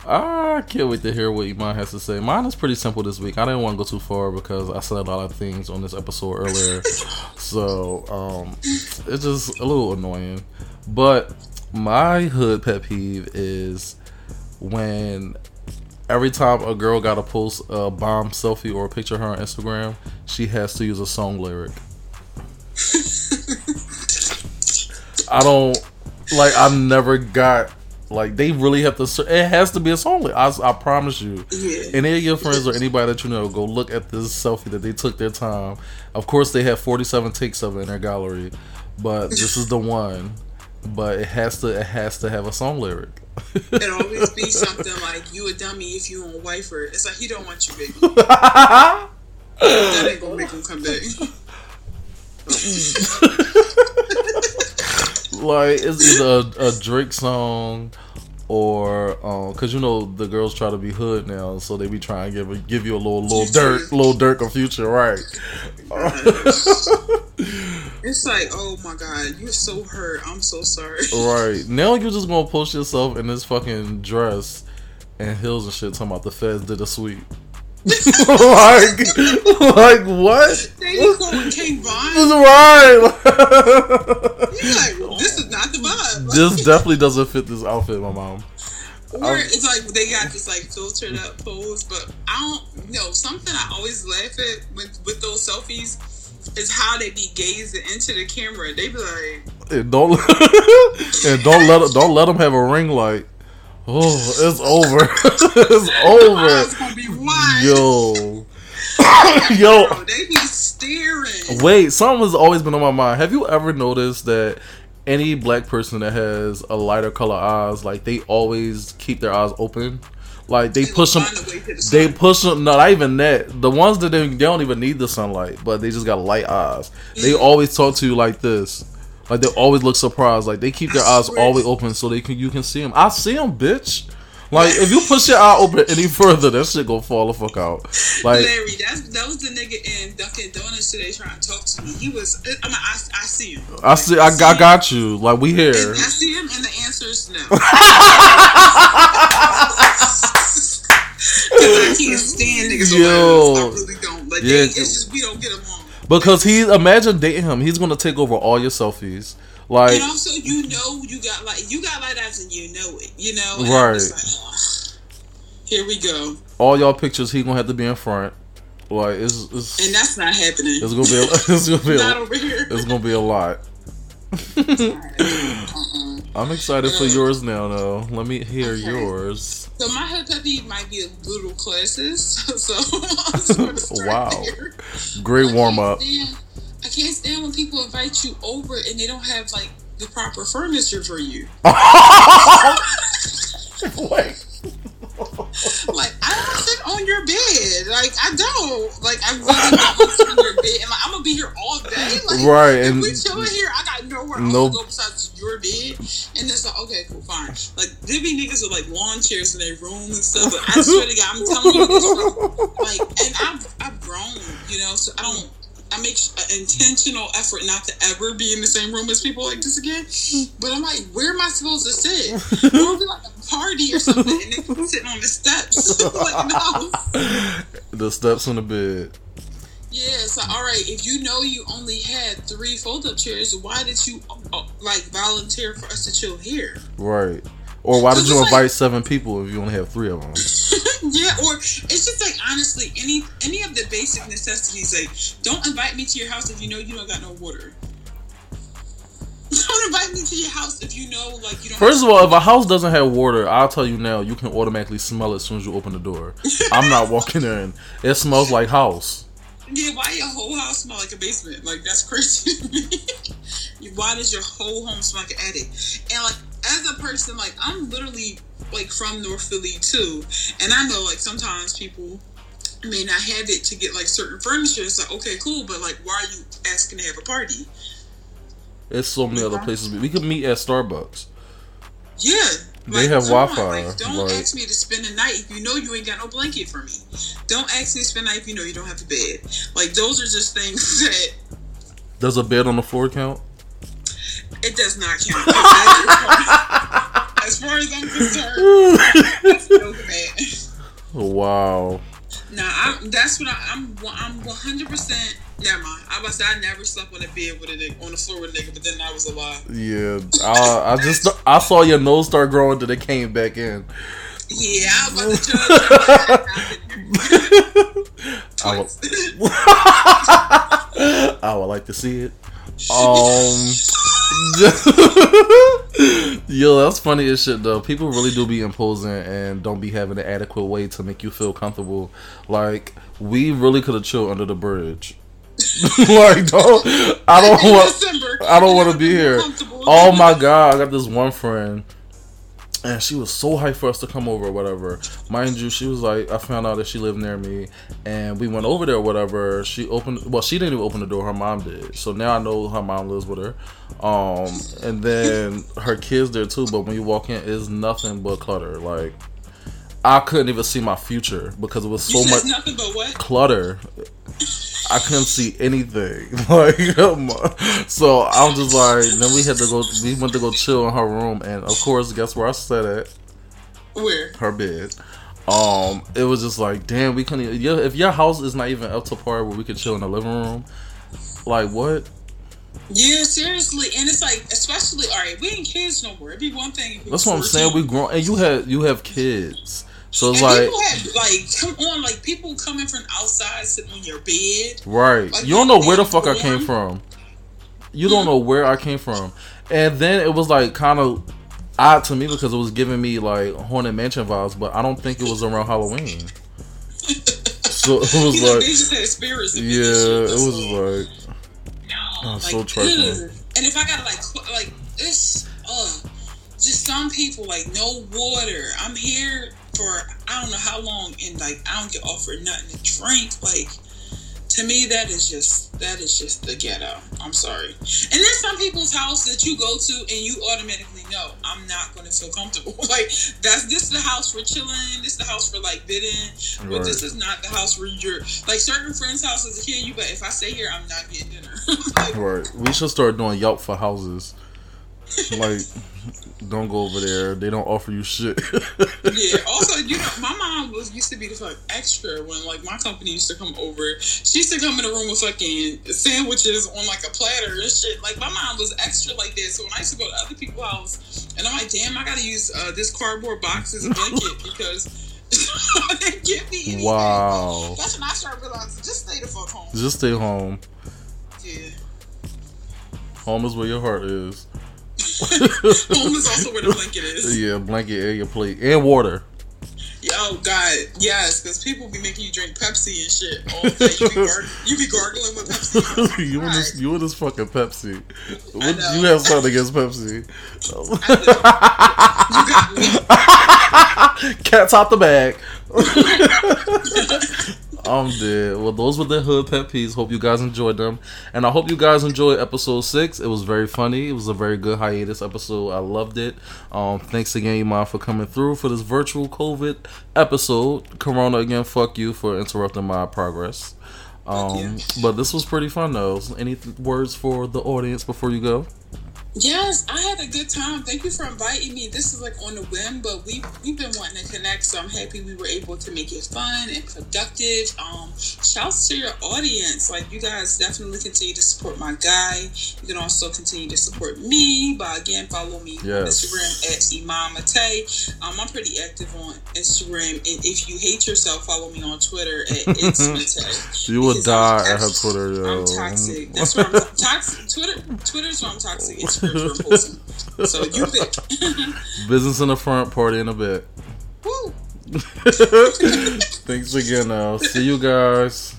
I can't wait to hear what Iman has to say. Mine is pretty simple this week. I didn't want to go too far because I said a lot of things on this episode earlier. so um, it's just a little annoying. But my hood pet peeve is when every time a girl got to post a bomb selfie or a picture of her on Instagram, she has to use a song lyric. I don't like. I never got like they really have to. It has to be a song. I, I promise you. Yeah. Any of your friends or anybody that you know, go look at this selfie that they took their time. Of course, they have forty seven takes of it in their gallery, but this is the one. But it has to. It has to have a song lyric it always be something like you a dummy if you on wifer. It's like he don't want you, baby. that ain't gonna make him come back. like it's either a, a Drake song or because um, you know the girls try to be hood now, so they be trying to give give you a little Lil Durk, Lil Durk of future, right? it's like, oh my god, you're so hurt. I'm so sorry. Right now, you're just gonna post yourself in this fucking dress and heels and shit, talking about the feds did a sweep. like, like what? They recording King Von. Right. You're like, this is not the vibe. This definitely doesn't fit this outfit, my mom. Or it's like they got this like filtered up pose, but I don't know. Something I always laugh at with with those selfies is how they be gazing into the camera. They be like, And don't and don't let don't let them have a ring light. Oh, it's over. it's eyes over. gonna be wide. Yo. Yo, Bro, they be staring. Wait, something has always been on my mind. Have you ever noticed that any black person that has a lighter color eyes, like they always keep their eyes open? Like they They push them, find a way to the they push them. No, not even that. The ones that they, they don't even need the sunlight, but they just got light eyes. They Mm. always talk to you like this. Like they always look surprised. Like they keep their I eyes always open so they can you can see them. I see them, bitch. Like if you push your eye open any further, that shit gonna fall the fuck out. Like Larry, that's that was the nigga in Dunkin' Donuts today trying to talk to me. He was, I mean, I, I see him. I see, I, I got you. Like we here. And I see him, and the answer is no. I can't stand niggas Yo. I really don't. Like, Yeah, they, it's just we don't get along. Because he imagine dating him, he's gonna take over all your selfies. Like And also, you know, you got like you got light eyes, and you know it. You know, And Right. Like, ugh. Here we go, all y'all pictures, he gonna have to be in front. Like it's it's, and that's not happening. it's gonna be a, it's gonna be not a, over here. it's gonna be a lot. Uh-uh. I'm excited for yours now, though. Let me hear Okay. yours. So my haircut might be a little classes. So I'm just gonna Wow. Great warm up. stand- I can't stand when people invite you over and they don't have like the proper furniture for you. Wait. Like I don't sit on your bed. Like I don't. Like I really don't sit on your bed. And like I'm gonna be here all day. Like Right, If and- we chilling here, I got nowhere No- else to go besides your bed. And it's like okay, cool, fine. Like there be niggas with like lawn chairs in their room and stuff. But I swear to God, I'm telling you this. Like, and I've I've grown, you know. So I don't. I make an intentional effort not to ever be in the same room as people like this again. But I'm like, where am I supposed to sit? It would be like a party or something, and they be sitting on the steps, like in the. Steps on the bed. Yeah, so all right, if you know you only had three fold-up chairs, why did you uh, like volunteer for us to chill here? Right. Or why did you like- invite seven people if you only have three of them? yeah, or it's just like honestly, any any of the basic necessities. Like, don't invite me to your house if you know you don't got no water. Don't invite me to your house if you know like you don't. First of all, if a house doesn't have water, I'll tell you now, you can automatically smell it as soon as you open the door. I'm not walking in. It smells like house. Yeah, why your whole house smell like a basement? Like that's crazy to me. why does your whole home smell like an attic? And like as a person, like I'm literally like from North Philly too, and I know like sometimes people may not have it to get like certain furniture. It's like okay, cool, but like why are you asking to have a party? There's so many other places. We could meet at Starbucks. Yeah. They have on, Wi-Fi, Like, don't like- ask me to spend the night if you know you ain't got no blanket for me. Don't ask me to spend the night if you know you don't have a bed. Like those are just things that Does a bed on the floor count? It does not count. as far as I'm concerned, that's no bad. Wow. Nah, I'm, that's what I, I'm. I'm 100. percent Never mind. I was. I never slept on a bed with a nigga on the floor with a nigga, but then that was a lie. Yeah. I, I just I saw your nose start growing, then it came back in. Yeah, I was about to judge. I, I would, I would like to see it. Um, yo, that's funny as shit though. People really do be imposing and don't be having an adequate way to make you feel comfortable. Like we really could have chilled under the bridge. like don't I don't want I don't want to be here. Oh my god, I got this one friend, and she was so hyped for us to come over, or whatever. Mind you, she was like, I found out that she lived near me, and we went over there, whatever. She opened, well, she didn't even open the door. Her mom did. So now I know her mom lives with her. Um, and then her kids there too. But when you walk in, it's nothing but clutter. Like I couldn't even see my future because it was so much nothing but what? clutter. I couldn't see anything. Like, so I'm just like, then we had to go. We went to go chill in her room, and of course, guess where I sat at Where? her bed. Um, it was just like, damn, we couldn't. Even, yeah, if your house is not even up to par where we could chill in the living room, like what? Yeah, seriously, and it's like, especially, all right, we ain't kids no more. It'd be one thing. if That's what I'm saying. 14. We grown, and you have you have kids, so it's and like, people have like, come on, like people coming from outside sitting on your bed. right? like, you don't know where the fuck I came from. You don't know where I came from, and then it was like kind of odd to me because it was giving me like haunted mansion vibes, but I don't think it was around Halloween. So it was like, they just had spirits. and yeah, it was all. like. No, Oh, like, so trifling. And if I gotta like, like this, uh, just some people like no water. I'm here for I don't know how long, and like I don't get offered nothing to drink. Like to me, that is just that is just the ghetto. I'm sorry. And there's some people's house that you go to and you automatically know I'm not going to feel comfortable. like that's this is the house for chilling. This is the house for like bidding. But this is not the house where you're like certain friends' house as a kid. You but if I stay here, I'm not getting dinner. like, Right. We should start doing Yelp for houses. Like, don't go over there. They don't offer you shit. Yeah. Also, you know, my mom was used to be the fuck extra when like my company used to come over. She used to come in the room with fucking sandwiches on like a platter and shit. Like my mom was extra like that. So when I used to go to other people's house, and I'm like, damn, I gotta use uh, this cardboard box as a blanket because they didn't give me anything. wow. That's when I started realizing just stay the fuck home. Just stay home. Yeah. Home is where your heart is. Home is also where the blanket is. Yeah, blanket, and your plate, and water. Oh God, yes, because people be making you drink Pepsi and shit all day. You be, gar- you be gargling with Pepsi. Oh you and this, you and this fucking Pepsi. What, know. you have something against Pepsi? You got me. Cats out the bag. I'm dead. Well, those were the hood pet peeves. Hope you guys enjoyed them, and I hope you guys enjoyed episode six. It was very funny. It was a very good hiatus episode. I loved it. Um, thanks again, Iman, for coming through for this virtual COVID episode. Corona again. Fuck you for interrupting my progress. Um, but this was pretty fun though. Any th- words for the audience before you go? Yes, I had a good time. Thank you for inviting me. This is like on the whim, but we we've been wanting to connect, so I'm happy we were able to make it fun and productive. Um, shouts to your audience. Like you guys definitely continue to support my guy. You can also continue to support me by again follow me on Instagram at Iman Matay. Um, I'm pretty active on Instagram, and if you hate yourself, follow me on Twitter at it's Mate. You would die I'm at her. Twitter, yo. I'm toxic. That's why I'm toxic. Twitter, Twitter's why I'm toxic. Where wholesome so you. Business in the front, party in the back. Thanks again. I'll see you guys.